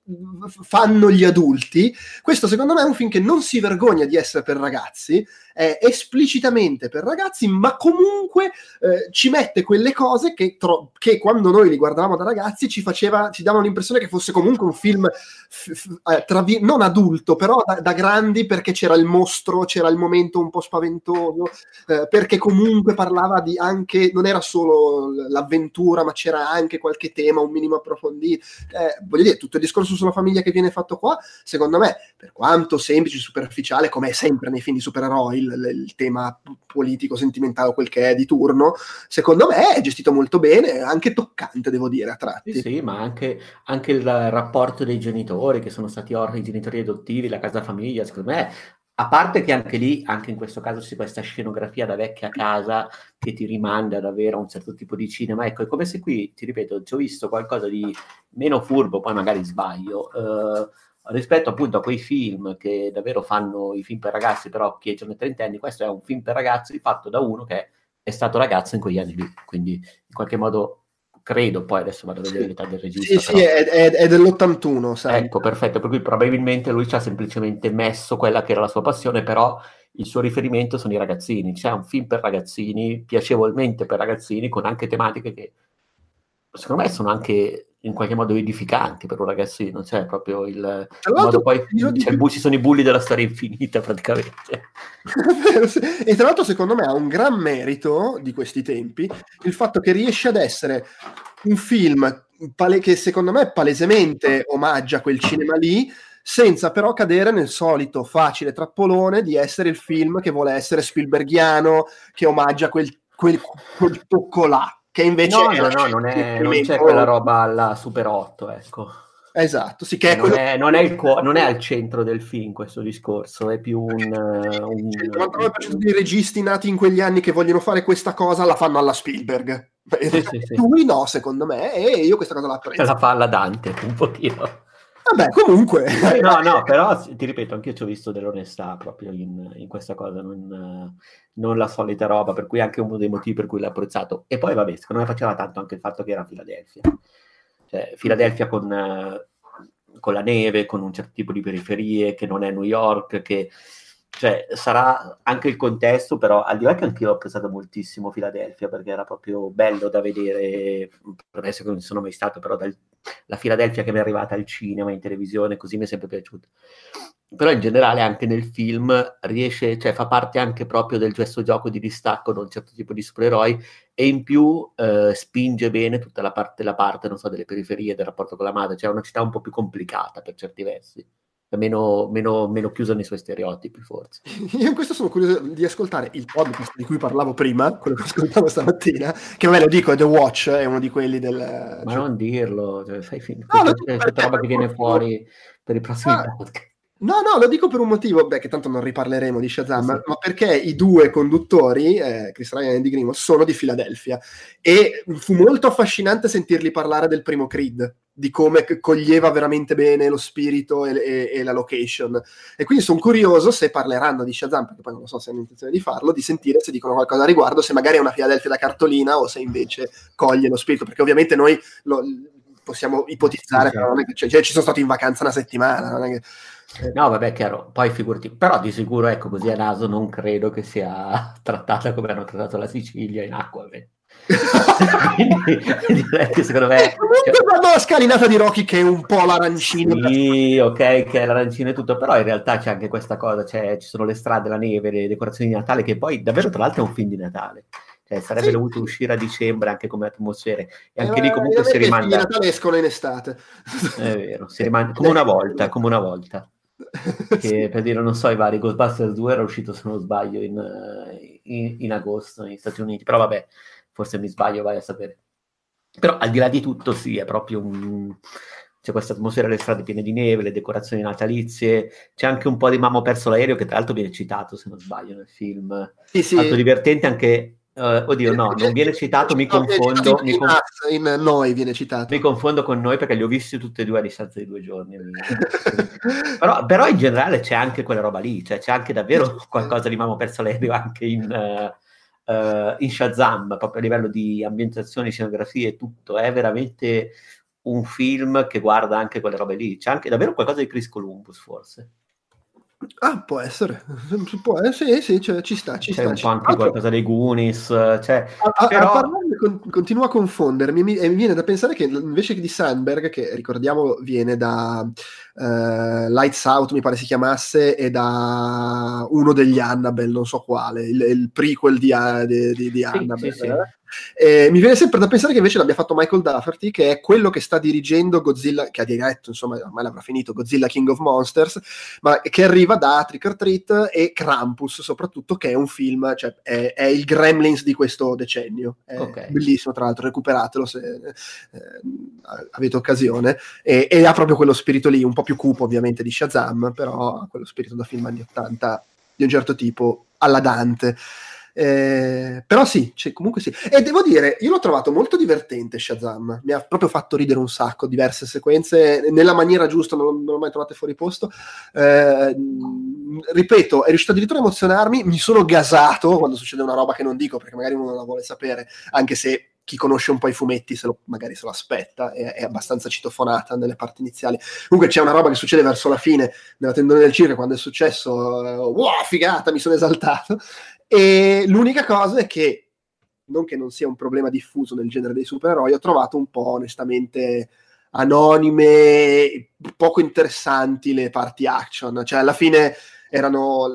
fanno gli adulti, questo secondo me è un film che non si vergogna di essere per ragazzi, è esplicitamente per ragazzi, ma comunque eh, ci mette quelle cose che, tro- che, quando noi li guardavamo da ragazzi ci, faceva, ci davano l'impressione che fosse comunque un film f- f- eh, vi- non adulto, però da-, da, grandi perché c'era il mostro, c'era il momento un po' spaventoso, eh, perché comunque parlava di anche, non era solo l'avventura, ma c'era anche qualche tema un minimo approfondito. Eh, voglio dire, tutto il discorso sulla famiglia che viene fatto qua, secondo me, per quanto semplice, superficiale, come è sempre nei film di supereroi, il, il tema politico, sentimentale, quel che è di turno, secondo me è gestito molto bene, anche toccante, devo dire, a tratti. Sì, sì ma anche, anche il rapporto dei genitori, che sono stati orri, i genitori adottivi, la casa famiglia, secondo me a parte che anche lì, anche in questo caso, c'è questa scenografia da vecchia casa che ti rimanda ad avere un certo tipo di cinema. Ecco, è come se qui, ti ripeto, ci ho visto qualcosa di meno furbo, poi magari sbaglio, eh, rispetto appunto a quei film che davvero fanno i film per ragazzi, però è nei trentenni, questo è un film per ragazzi fatto da uno che è stato ragazzo in quegli anni lì, quindi in qualche modo credo, poi adesso vado a vedere l'età del regista. Sì, però... sì, è, è, è dell'81, sai. Ecco, perfetto, per cui probabilmente lui ci ha semplicemente messo quella che era la sua passione, però il suo riferimento sono i ragazzini, c'è un film per ragazzini, piacevolmente per ragazzini, con anche tematiche che secondo me sono anche in qualche modo edificanti per un ragazzino, cioè proprio il, il poi cioè, ci sono i bulli della storia infinita praticamente. e tra l'altro secondo me ha un gran merito di questi tempi il fatto che riesce ad essere un film pale- che secondo me palesemente omaggia quel cinema lì, senza però cadere nel solito facile trappolone di essere il film che vuole essere Spielbergiano, che omaggia quel, quel, quel tocco là che invece no, no, no, non, è, non c'è quella roba alla Super 8, ecco. Esatto, sì, che è non, quello... è, non, è il cuo- non è al centro del film questo discorso, è più un... un... Il 99% dei registi nati in quegli anni che vogliono fare questa cosa la fanno alla Spielberg. Sì, sì, sì. Lui no, secondo me, e io questa cosa la prendo. La fa alla Dante, un pochino. Vabbè, comunque. no, no, però ti ripeto, anche io ci ho visto dell'onestà proprio in, in questa cosa, non, non, la solita roba, per cui anche uno dei motivi per cui l'ho apprezzato. E poi, vabbè, secondo me faceva tanto anche il fatto che era Filadelfia. Cioè, Filadelfia con, con la neve, con un certo tipo di periferie, che non è New York, che cioè, sarà anche il contesto, però al di là che anche io ho apprezzato moltissimo Filadelfia perché era proprio bello da vedere, premesso che non sono mai stato, però dal, la Filadelfia che mi è arrivata al cinema, in televisione, così mi è sempre piaciuto. Però in generale anche nel film riesce, cioè fa parte anche proprio del gesto gioco di distacco da un certo tipo di supereroi e in più eh, spinge bene tutta la parte, la parte, non so, delle periferie, del rapporto con la madre, cioè è una città un po' più complicata per certi versi meno, meno, meno chiusa nei suoi stereotipi, forse. Io in questo sono curioso di ascoltare il podcast di cui parlavo prima, quello che ascoltavo stamattina, che ve lo dico, è The Watch, è uno di quelli del... Ma cioè... non dirlo, cioè, fai fin- no, c'è, c'è roba che viene fuori per i prossimi ah, podcast. No, no, lo dico per un motivo, beh, che tanto non riparleremo di Shazam, sì. ma perché i due conduttori, eh, Chris Ryan e Andy Grimo, sono di Filadelfia e fu molto affascinante sentirli parlare del primo Creed, di come coglieva veramente bene lo spirito e, e, e la location. E quindi sono curioso se parleranno di Shazam, perché poi non so se hanno intenzione di farlo, di sentire se dicono qualcosa a riguardo, se magari è una Filadelfia da cartolina o se invece coglie lo spirito, perché ovviamente noi lo, possiamo ipotizzare, sì, però non è che, cioè, ci sono stato in vacanza una settimana, non è che No, vabbè, chiaro, poi figurati, però di sicuro, ecco, così a naso non credo che sia trattata come hanno trattato la Sicilia in acqua. Quindi direi che secondo me... Eh, comunque cioè... la scalinata di Rocky che è un po' l'arancino. Sì, ok, che è l'arancino e tutto, però in realtà c'è anche questa cosa, cioè ci sono le strade, la neve, le decorazioni di Natale, che poi davvero tra l'altro è un film di Natale. Cioè, sarebbe sì. dovuto uscire a dicembre anche come atmosfere e anche eh, lì comunque si rimanda... I Natale escono in estate. È vero, si rimanda come una volta, come una volta. che sì. per dire non so i vari Ghostbusters 2 era uscito se non sbaglio in, in, in, agosto negli Stati Uniti però vabbè forse mi sbaglio vai a sapere però al di là di tutto sì è proprio un c'è questa atmosfera le strade piene di neve, le decorazioni natalizie, c'è anche un po' di Mamma perso l'aereo che tra l'altro viene citato se non sbaglio nel film. Sì, sì. Molto divertente anche Uh, oddio, no, non viene citato, mi confondo. Mi, con... in noi viene citato. Mi confondo con noi perché li ho visti tutti e due a distanza di due giorni. però, però, in generale c'è anche quella roba lì, cioè c'è anche davvero qualcosa di Mamma perso l'aereo anche in, uh, uh, in Shazam, proprio a livello di ambientazione, scenografie e tutto. È veramente un film che guarda anche quelle robe lì. C'è anche davvero qualcosa di Chris Columbus, forse. Ah, può essere, può essere sì, sì, cioè, ci sta, ci C'è sta. un po' anche qualcosa dei Goonies, cioè, a, a, però... a parlarne con, continua a confondermi mi, e mi viene da pensare che invece di Sandberg, che ricordiamo viene da uh, Lights Out, mi pare si chiamasse, e da uno degli Annabelle, non so quale, il, il prequel di, di, di, di Annabelle. Sì, sì, sì. Eh? Eh, mi viene sempre da pensare che invece l'abbia fatto Michael Dufferty, che è quello che sta dirigendo Godzilla, che ha diretto, insomma, ormai l'avrà finito, Godzilla King of Monsters, ma che arriva da Trick or Treat e Krampus, soprattutto, che è un film, cioè è, è il Gremlins di questo decennio. È okay. bellissimo, tra l'altro, recuperatelo se eh, avete occasione. E, e, ha proprio quello spirito lì, un po' più cupo ovviamente di Shazam, però ha quello spirito da film anni 80 di un certo tipo, alla Dante. Eh, però sì, cioè, comunque sì. E devo dire, io l'ho trovato molto divertente Shazam, mi ha proprio fatto ridere un sacco, diverse sequenze, nella maniera giusta, non, non l'ho mai trovate fuori posto. Eh, ripeto, è riuscito addirittura a emozionarmi, mi sono gasato quando succede una roba che non dico perché magari uno non la vuole sapere, anche se chi conosce un po' i fumetti se lo, magari se lo aspetta, è, è, abbastanza citofonata nelle parti iniziali. Comunque c'è una roba che succede verso la fine, nella tendone del circo, quando è successo, uh, wow, figata, mi sono esaltato. E l'unica cosa è che, non che non sia un problema diffuso nel genere dei supereroi, ho trovato un po' onestamente anonime, poco interessanti le parti action. Cioè, alla fine erano.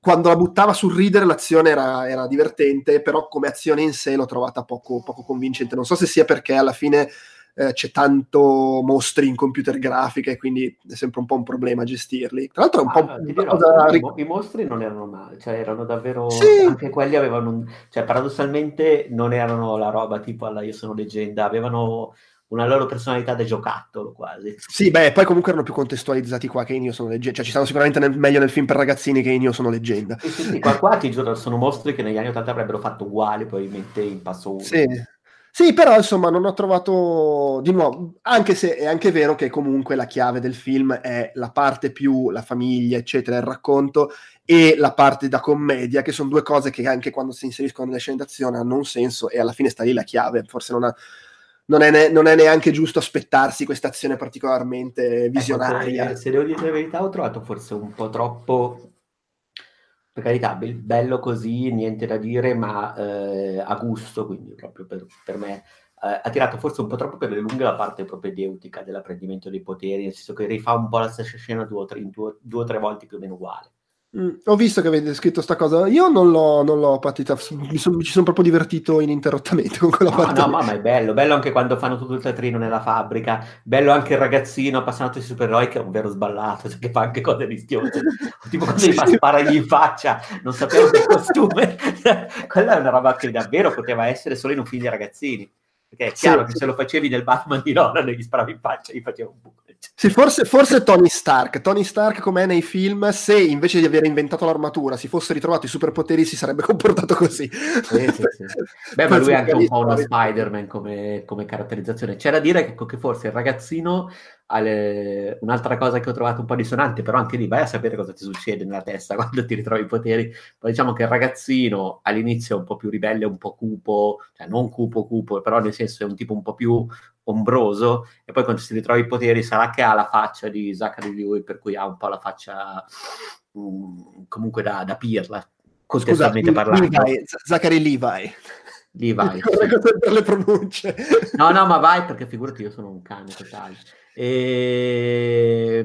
Quando la buttava sul ridere l'azione era, era divertente, però come azione in sé l'ho trovata poco, poco convincente. Non so se sia perché alla fine eh, c'è tanto mostri in computer grafica e quindi è sempre un po' un problema gestirli. Tra l'altro è un po' ah, dirò, i, i, mostri non erano male, cioè erano davvero sì. anche quelli avevano un... cioè paradossalmente non erano la roba tipo alla io sono leggenda, avevano una loro personalità da giocattolo quasi. Sì, beh, poi comunque erano più contestualizzati qua che in Io sono leggenda, cioè ci stanno sicuramente nel, meglio nel film per ragazzini che in Io sono leggenda. Sì, sì, sì, qua, qua ti giuro, sono mostri che negli anni 80 avrebbero fatto uguali probabilmente in passo 1. Sì. Sì, però insomma non ho trovato di nuovo, anche se è anche vero che comunque la chiave del film è la parte più la famiglia, eccetera, il racconto e la parte da commedia, che sono due cose che anche quando si inseriscono nelle scene d'azione hanno un senso e alla fine sta lì la chiave, forse non, ha, non, è, ne, non è, neanche giusto aspettarsi questa azione particolarmente ecco, visionaria. Se, se devo dire la verità ho trovato forse un po' troppo per carità, bello così, niente da dire, ma eh, a gusto, quindi proprio per, per me eh, ha tirato forse un po' troppo per le lunghe la parte propedeutica dell'apprendimento dei poteri, nel senso che rifà un po' la stessa scena due o tre, due, due o tre volte più o meno uguale. Mm, ho visto che avete scritto sta cosa, io non l'ho, non l'ho partita, mi, son, mi ci sono proprio divertito ininterrottamente con quella no, parte. No, ma è bello, bello anche quando fanno tutto il teatrino nella fabbrica, bello anche il ragazzino appassionato di supereroi che è un vero sballato, cioè che fa anche cose rischiose, tipo quando sì, gli fa sparargli in faccia, non sapevo che costume, quella è una roba che davvero poteva essere solo in un film di ragazzini, perché è chiaro sì, che sì. se lo facevi nel Batman di Nolan e gli sparavi in faccia, gli faceva un buco Sì, forse, forse, Tony Stark. Tony Stark, com'è nei film, se invece di aver inventato l'armatura si fosse ritrovato i superpoteri, si sarebbe comportato così. Sì, sì, sì. Beh, ma lui è anche un po' uno Spider-Man come, come caratterizzazione. C'è da dire che, che forse il ragazzino alle... un'altra cosa che ho trovato un po' dissonante, però anche lì vai a sapere cosa ti succede nella testa quando ti ritrovi i poteri. Poi diciamo che il ragazzino all'inizio è un po' più ribelle, un po' cupo, cioè non cupo cupo, però nel senso è un tipo un po' più ombroso e poi quando si ritrova i poteri sarà che ha la faccia di Zachary Lewy per cui ha un po' la faccia um, comunque da, da pirla contestualmente Scusa, parlando Levi, Zachary Levi Levi sì. per le pronunce no no ma vai perché figurati io sono un cane totale e...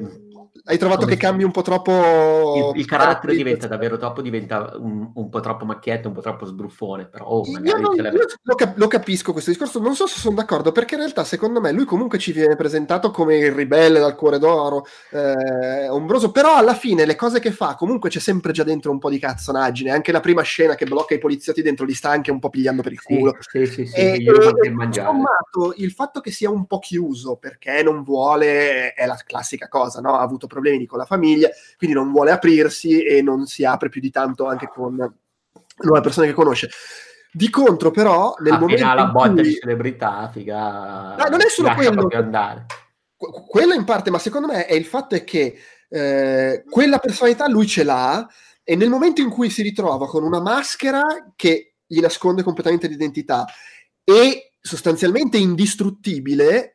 Hai trovato che cambi un po' troppo... Il, il carattere diventa davvero troppo, diventa un, un, po' troppo macchietto, un po' troppo sbruffone, però oh, io, non, io lo, cap- lo, capisco questo discorso, non so se sono d'accordo, perché in realtà secondo me lui comunque ci viene presentato come il ribelle dal cuore d'oro, eh, ombroso, però alla fine le cose che fa comunque c'è sempre già dentro un po' di cazzonaggine, anche la prima scena che blocca i poliziotti dentro li sta anche un po' pigliando per il culo. Sì, sì, sì, e, io e, insommato, il fatto che sia un po' chiuso perché non vuole è la classica cosa, no? Ha avuto problemi con la famiglia, quindi non vuole aprirsi e non si apre più di tanto anche con nuove persone che conosce. Di contro, però, nel Appena momento. la botta cui... di celebrità, figa. No, non è solo quello. Andare. Quello in parte, ma secondo me è il fatto è che eh, quella personalità lui ce l'ha e nel momento in cui si ritrova con una maschera che gli nasconde completamente l'identità e sostanzialmente indistruttibile,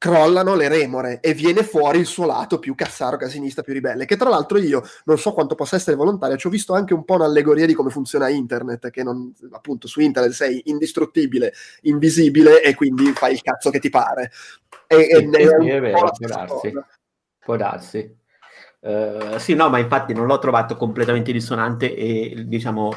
crollano le remore e viene fuori il suo lato più cassaro, casinista, più ribelle, che tra l'altro io non so quanto possa essere volontario, ci ho visto anche un po' un'allegoria di come funziona internet, che non, appunto su internet sei indistruttibile, invisibile e quindi fai il cazzo che ti pare. E, sì, e sì, è, vero, può darsi. Può darsi. Uh, sì, no, ma infatti non l'ho trovato completamente dissonante e diciamo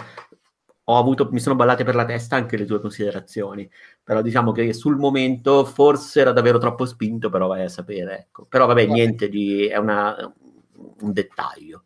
ho avuto, mi sono ballate per la testa anche le tue considerazioni, però diciamo che sul momento forse era davvero troppo spinto, però vai a sapere, ecco. Però vabbè, niente di... è una, un dettaglio.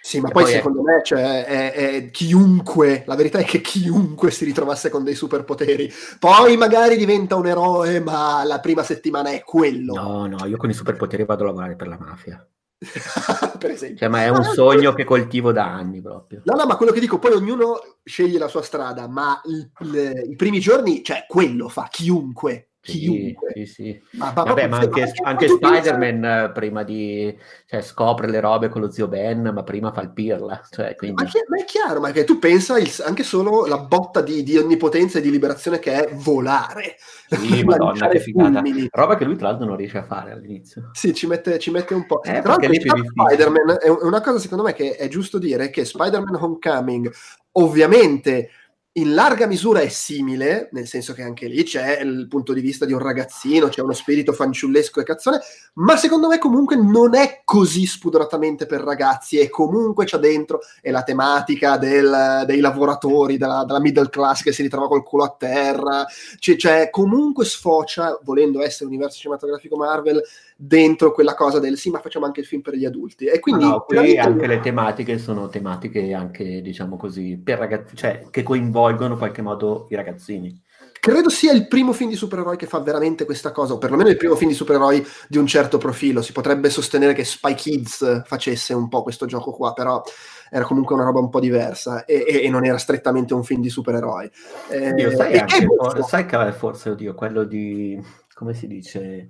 Sì, ma poi, poi, secondo è... me cioè, è, è, chiunque, la verità è che chiunque si ritrovasse con dei superpoteri, poi magari diventa un eroe, ma la prima settimana è quello. No, no, io con i superpoteri vado a lavorare per la mafia. per esempio. Cioè, ma è un sogno che coltivo da anni proprio. No, no, ma quello che dico, poi ognuno sceglie la sua strada, ma il, il, i primi giorni, cioè, quello fa chiunque chiunque. Sì, sì. Ma, ma, Vabbè, ma anche, anche, Spider-Man pensa... Eh, prima di... Cioè, scopre le robe con lo zio Ben, ma prima fa il pirla. Cioè, quindi... ma, ma, è chiaro, ma che tu pensa il, anche solo la botta di, di, onnipotenza e di liberazione che è volare. Sì, madonna, che figata. Fulmini. Roba che lui tra l'altro non riesce a fare all'inizio. Sì, ci mette, ci mette un po'. Eh, tra l'altro, Spider-Man è una cosa secondo me che è giusto dire, che Spider-Man Homecoming ovviamente in larga misura è simile, nel senso che anche lì c'è il punto di vista di un ragazzino, c'è uno spirito fanciullesco e cazzone, ma secondo me comunque non è così spudoratamente per ragazzi e comunque c'è dentro è la tematica del, dei lavoratori, della, della, middle class che si ritrova col culo a terra, cioè, cioè comunque sfocia, volendo essere universo cinematografico Marvel, dentro quella cosa del sì, ma facciamo anche il film per gli adulti. E quindi no, qui anche le tematiche sono tematiche anche, diciamo così, per ragazzi, cioè che coinvolgono in qualche modo i ragazzini. Credo sia il primo film di supereroi che fa veramente questa cosa, o perlomeno il primo film di supereroi di un certo profilo. Si potrebbe sostenere che Spy Kids facesse un po' questo gioco qua, però era comunque una roba un po' diversa e, e, e non era strettamente un film di supereroi. Eh, Dio, sai, anche, sai che forse, oddio, quello di, come si dice,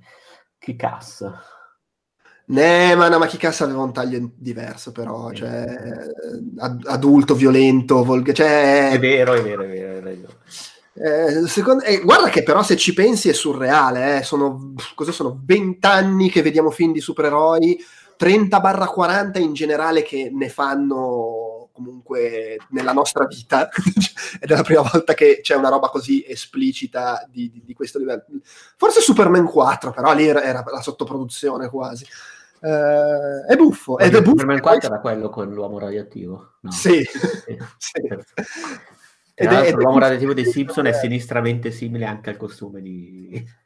Kikas. Ne, ma, no, ma Kikas aveva un taglio diverso, però, cioè, ad, adulto, violento, volga, cioè... È vero, è vero, è vero. È vero. Eh, secondo, eh, guarda che però se ci pensi è surreale, eh. sono, cosa sono 20 anni che vediamo film di supereroi, 30-40 in generale che ne fanno comunque nella nostra vita ed è la prima volta che c'è una roba così esplicita di, di, di questo livello. Forse Superman 4, però lì era, era la sottoproduzione quasi. Uh, è buffo. Ed è buffo. Superman 4 era quello con l'uomo radioattivo. No. Sì. sì. sì. Ed è, l'uomo radioattivo dei Simpson è sinistramente simile anche al costume di...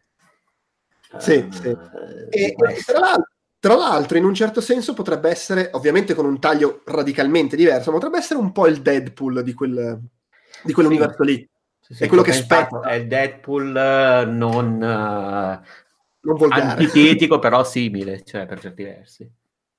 Sì, uh, sì. E, e, tra l'altro tra l'altro, in un certo senso potrebbe essere, ovviamente con un taglio radicalmente diverso, potrebbe essere un po' il Deadpool di, quel, di quell'universo sì. lì. Sì, sì, è quello che spetta. È il Deadpool non... Uh, non volgare. Antitetico, però simile, cioè per certi versi.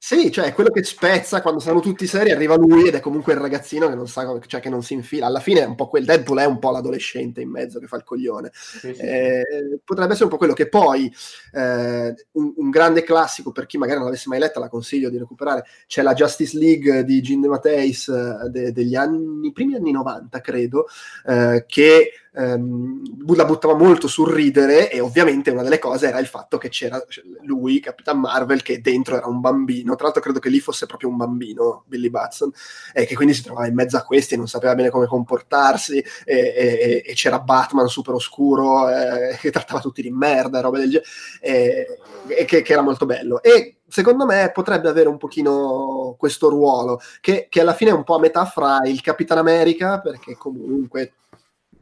Sì, cioè quello che spezza quando stanno tutti seri, arriva lui ed è comunque il ragazzino che non sa, cioè che non si infila. Alla fine è un po' quel Deadpool è un po' l'adolescente in mezzo che fa il coglione. Sì, sì. Eh, potrebbe essere un po' quello che poi eh, un, un, grande classico per chi magari non l'avesse mai letta, la consiglio di recuperare. C'è la Justice League di Gin De Matteis eh, de, degli anni, primi anni 90, credo, eh, che ehm, la buttava molto sul ridere e ovviamente una delle cose era il fatto che c'era lui, Capitan Marvel, che dentro era un bambino, tra l'altro credo che lì fosse proprio un bambino, Billy Batson, e che quindi si trovava in mezzo a questi e non sapeva bene come comportarsi e, e, e c'era Batman super oscuro eh, che trattava tutti di merda e roba del genere e, e che, che era molto bello. E secondo me potrebbe avere un pochino questo ruolo, che, che, alla fine è un po' a metà fra il Capitan America, perché comunque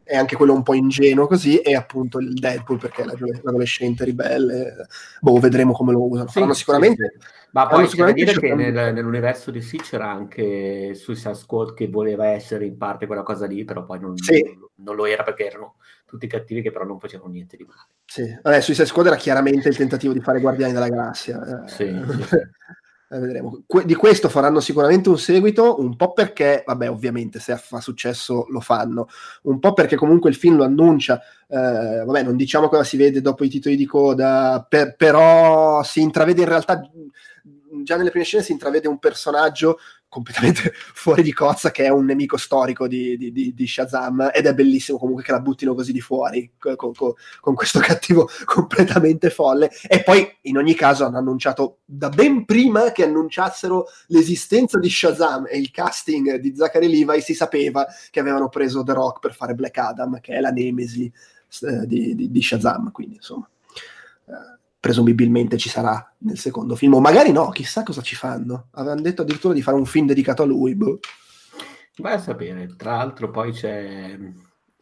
è anche quello un po' ingenuo così, e appunto il Deadpool perché è l'adolescente ribelle. Boh, vedremo come lo usano. Sì, sicuramente. Sì, sì. Ma poi c'è dire che nel, nell'universo di sì c'era anche Suicide Squad che voleva essere in parte quella cosa lì, però poi non, non, non lo era perché erano tutti cattivi che però non facevano niente di male. Sì, Vabbè, Suicide Squad era chiaramente il tentativo di fare Guardiani della Galassia. Sì, sì. Eh, vedremo. Que- di questo faranno sicuramente un seguito, un po' perché, vabbè, ovviamente se fa successo lo fanno, un po' perché comunque il film lo annuncia, eh, vabbè, non diciamo cosa si vede dopo i titoli di coda, per- però si intravede in realtà già nelle prime scene si intravede un personaggio completamente fuori di cozza che è un nemico storico di, di, di, di, Shazam ed è bellissimo comunque che la buttino così di fuori con, con, con, questo cattivo completamente folle. E poi in ogni caso hanno annunciato da ben prima che annunciassero l'esistenza di Shazam e il casting di Zachary Levi si sapeva che avevano preso The Rock per fare Black Adam che è la nemesi eh, di, Shazam quindi insomma presumibilmente ci sarà nel secondo film, o magari no, chissà cosa ci fanno. Avevano detto addirittura di fare un film dedicato a lui. Boh. Vai a sapere, tra l'altro poi c'è,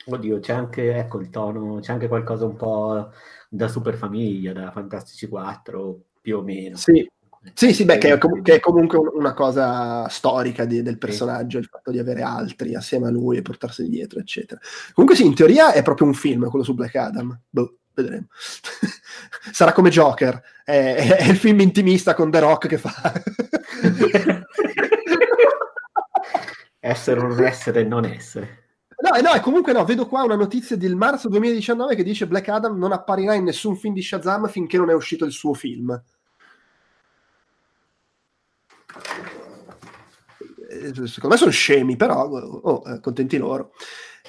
oddio, c'è anche, ecco il tono, c'è anche qualcosa un po' da super famiglia, da Fantastici 4, più o meno. Sì, sì, sì, beh, che è, com- che è comunque una cosa storica di, del personaggio, il fatto di avere altri assieme a lui e portarseli dietro, eccetera. Comunque sì, in teoria è proprio un film, quello su Black Adam. Boh vedremo. Sarà come Joker, è, è, il film intimista con The Rock che fa. essere o non essere, non essere. No, no, comunque no, vedo qua una notizia del marzo 2019 che dice Black Adam non apparirà in nessun film di Shazam finché non è uscito il suo film. Eh, secondo me sono scemi, però oh, eh, contenti loro.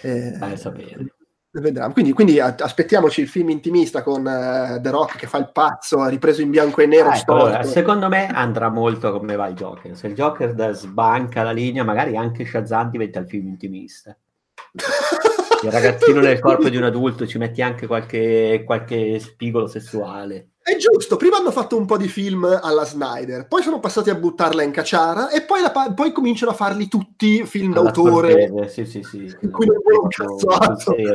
Eh, Vai a sapere. Vedremo. Quindi, quindi, aspettiamoci il film intimista con uh, The Rock che fa il pazzo, ripreso in bianco e nero. Ah, allora, secondo me andrà molto come va il Joker. Se il Joker sbanca la linea, magari anche Shazam diventa il film intimista. il ragazzino nel corpo di un adulto ci metti anche qualche, qualche spigolo sessuale. È giusto, prima hanno fatto un po' di film alla Snyder, poi sono passati a buttarla in cacciara e poi, la, poi cominciano a farli tutti film alla d'autore. Sì, sì, sì. In cui non vuole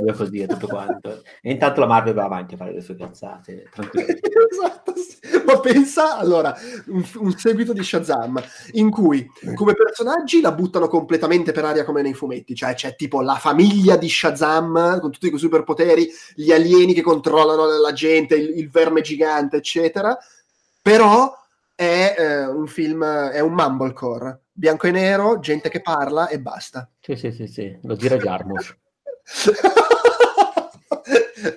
un così e tutto quanto. E intanto la Marvel va avanti a fare le sue cazzate, esatto, sì. Ma pensa, allora, un, un, seguito di Shazam, in cui come personaggi la buttano completamente per aria come nei fumetti, cioè c'è tipo la famiglia di Shazam con tutti i superpoteri, gli alieni che controllano la gente, il, il verme gigante, gigante, eccetera, però è eh, un film, è un mumblecore, bianco e nero, gente che parla e basta. Sì, sì, sì, sì. lo direi Jarmusch.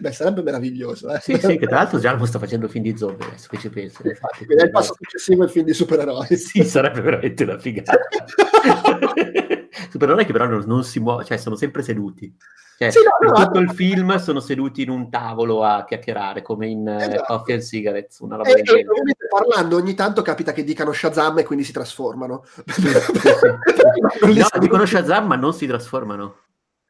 Beh, sarebbe meraviglioso. Eh? Sì, sì, che tra l'altro Jarmusch sta facendo film di zombie adesso che ci penso. Infatti, è il passo successivo al film di supereroi. Sì, sarebbe veramente una figata. supereroi che però non, non si muovono, cioè sono sempre seduti. Cioè, sì, no, no, tutto no, il film sono seduti in un tavolo a chiacchierare come in eh, esatto. Coffee and Cigarettes, una roba e, e ovviamente parlando ogni tanto capita che dicano Shazam e quindi si trasformano. No, dicono Shazam ma non si trasformano.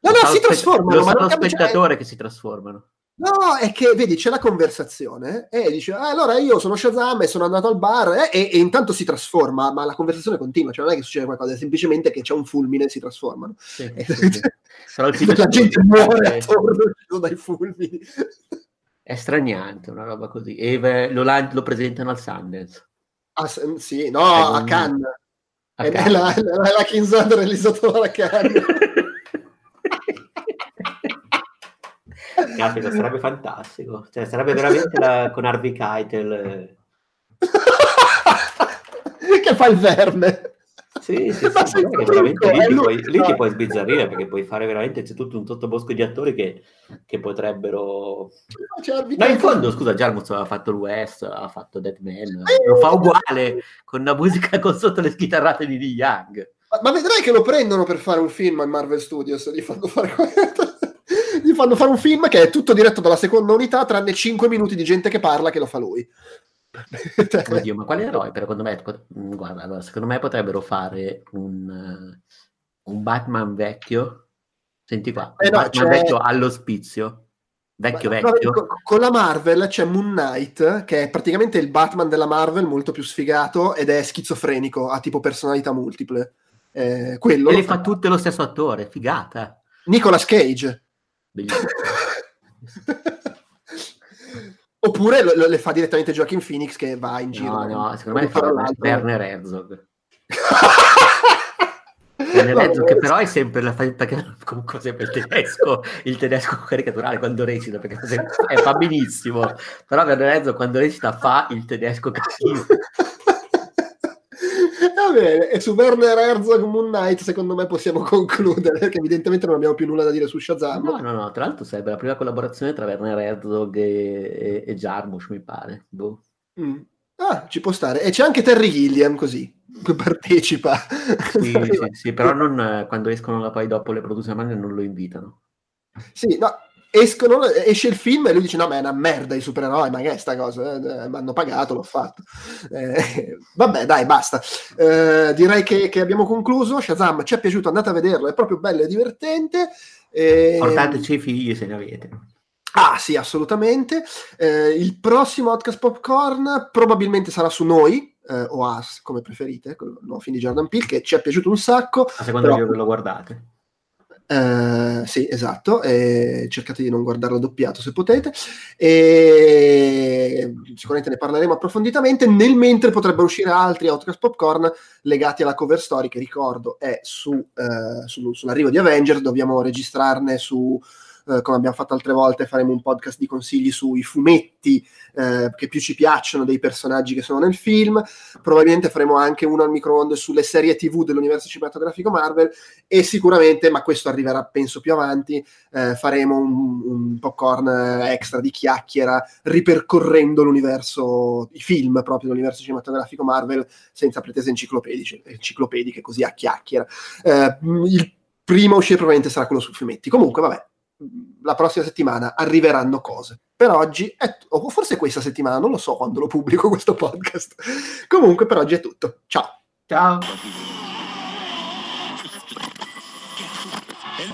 No, no, si trasformano. Lo ma lo spettatore che si trasformano. No, è che vedi, c'è la conversazione e dice: ah, Allora io sono Shazam e sono andato al bar eh, e, e, intanto si trasforma, ma la conversazione continua, cioè non è che succede qualcosa, è semplicemente che c'è un fulmine e si trasformano. Sì, sì, sì. la gente muore attorno dai fulmini. È straniante una roba così. E lo, lo presentano al Sundance. Ah, sì, no, a Cannes. Cannes. La, la, la King's realizzato da Cannes. Caspita, sarebbe fantastico. Cioè, sarebbe veramente la, con Harvey Keitel. Eh. che fa il verme. Sì, sì, sì, sì veramente lì, ti puoi, lì ti puoi sbizzarrire perché puoi fare veramente c'è tutto un sottobosco di attori che, che potrebbero ma in fondo scusa Jarmus aveva fatto il West ha fatto Dead Man eh, lo fa uguale con una musica con sotto le chitarrate di Lee Young ma, ma, vedrai che lo prendono per fare un film a Marvel Studios gli fanno fare gli fanno fare un film che è tutto diretto dalla seconda unità tranne 5 minuti di gente che parla che lo fa lui Oddio, ma quali eroi? Per, secondo, me, guarda, allora, secondo me potrebbero fare un, uh, un Batman vecchio. Senti qua, eh no, Batman c'è... vecchio all'ospizio. Vecchio, ma, vecchio. No, con la Marvel c'è Moon Knight, che è praticamente il Batman della Marvel, molto più sfigato ed è schizofrenico, ha tipo personalità multiple. Eh, quello e le fa tutte lo stesso attore, figata. Nicolas Cage. Bellissimo. Oppure lo, lo, le fa direttamente Joaquin Phoenix che va in giro. No, no, secondo me fa Werner Herzog. Werner Herzog che però è sempre la perché comunque sempre il tedesco, il tedesco caricaturale quando recita, perché fa benissimo, però Werner Herzog quando recita fa il tedesco cattivo. Va bene, e su Werner Herzog Moon Knight secondo me possiamo concludere, perché evidentemente non abbiamo più nulla da dire su Shazam. No, no, no, tra l'altro sarebbe la prima collaborazione tra Werner Herzog e, e, e Jarmusch, mi pare. Boh. Mm. Ah, ci può stare. E c'è anche Terry Gilliam così, che partecipa. Sì, sì, sì, però non, quando escono poi dopo le produzioni non lo invitano. Sì, no, escono, esce il film e lui dice no ma è una merda i supereroi, ma che è sta cosa? Eh, mi hanno pagato, l'ho fatto. Eh, vabbè dai, basta. Eh, direi che, che, abbiamo concluso. Shazam ci è piaciuto, andate a vederlo, è proprio bello e divertente. Portateci i figli se ne avete. Ah sì, assolutamente. Eh, il prossimo Outcast Popcorn probabilmente sarà su noi, eh, o As, come preferite, con il nuovo film di Jordan Peele, che ci è piaciuto un sacco. A seconda però... di dove lo guardate. Uh, sì, esatto, e cercate di non guardarlo doppiato se potete, e sicuramente ne parleremo approfonditamente, nel mentre potrebbero uscire altri Outcast Popcorn legati alla cover story che ricordo è su, uh, su, sull'arrivo di Avengers, dobbiamo registrarne su eh, come abbiamo fatto altre volte, faremo un podcast di consigli sui fumetti eh, che più ci piacciono dei personaggi che sono nel film. Probabilmente faremo anche uno al microonde sulle serie TV dell'universo cinematografico Marvel e sicuramente, ma questo arriverà penso più avanti, eh, faremo un, un, popcorn extra di chiacchiera ripercorrendo l'universo, i film proprio dell'universo cinematografico Marvel senza pretese enciclopediche, così a chiacchiera. Eh, il primo a uscire probabilmente sarà quello sui fumetti. Comunque, vabbè, la prossima settimana arriveranno cose. Per oggi, è, o forse questa settimana, non lo so quando lo pubblico questo podcast. Comunque, per oggi è tutto. Ciao. Ciao.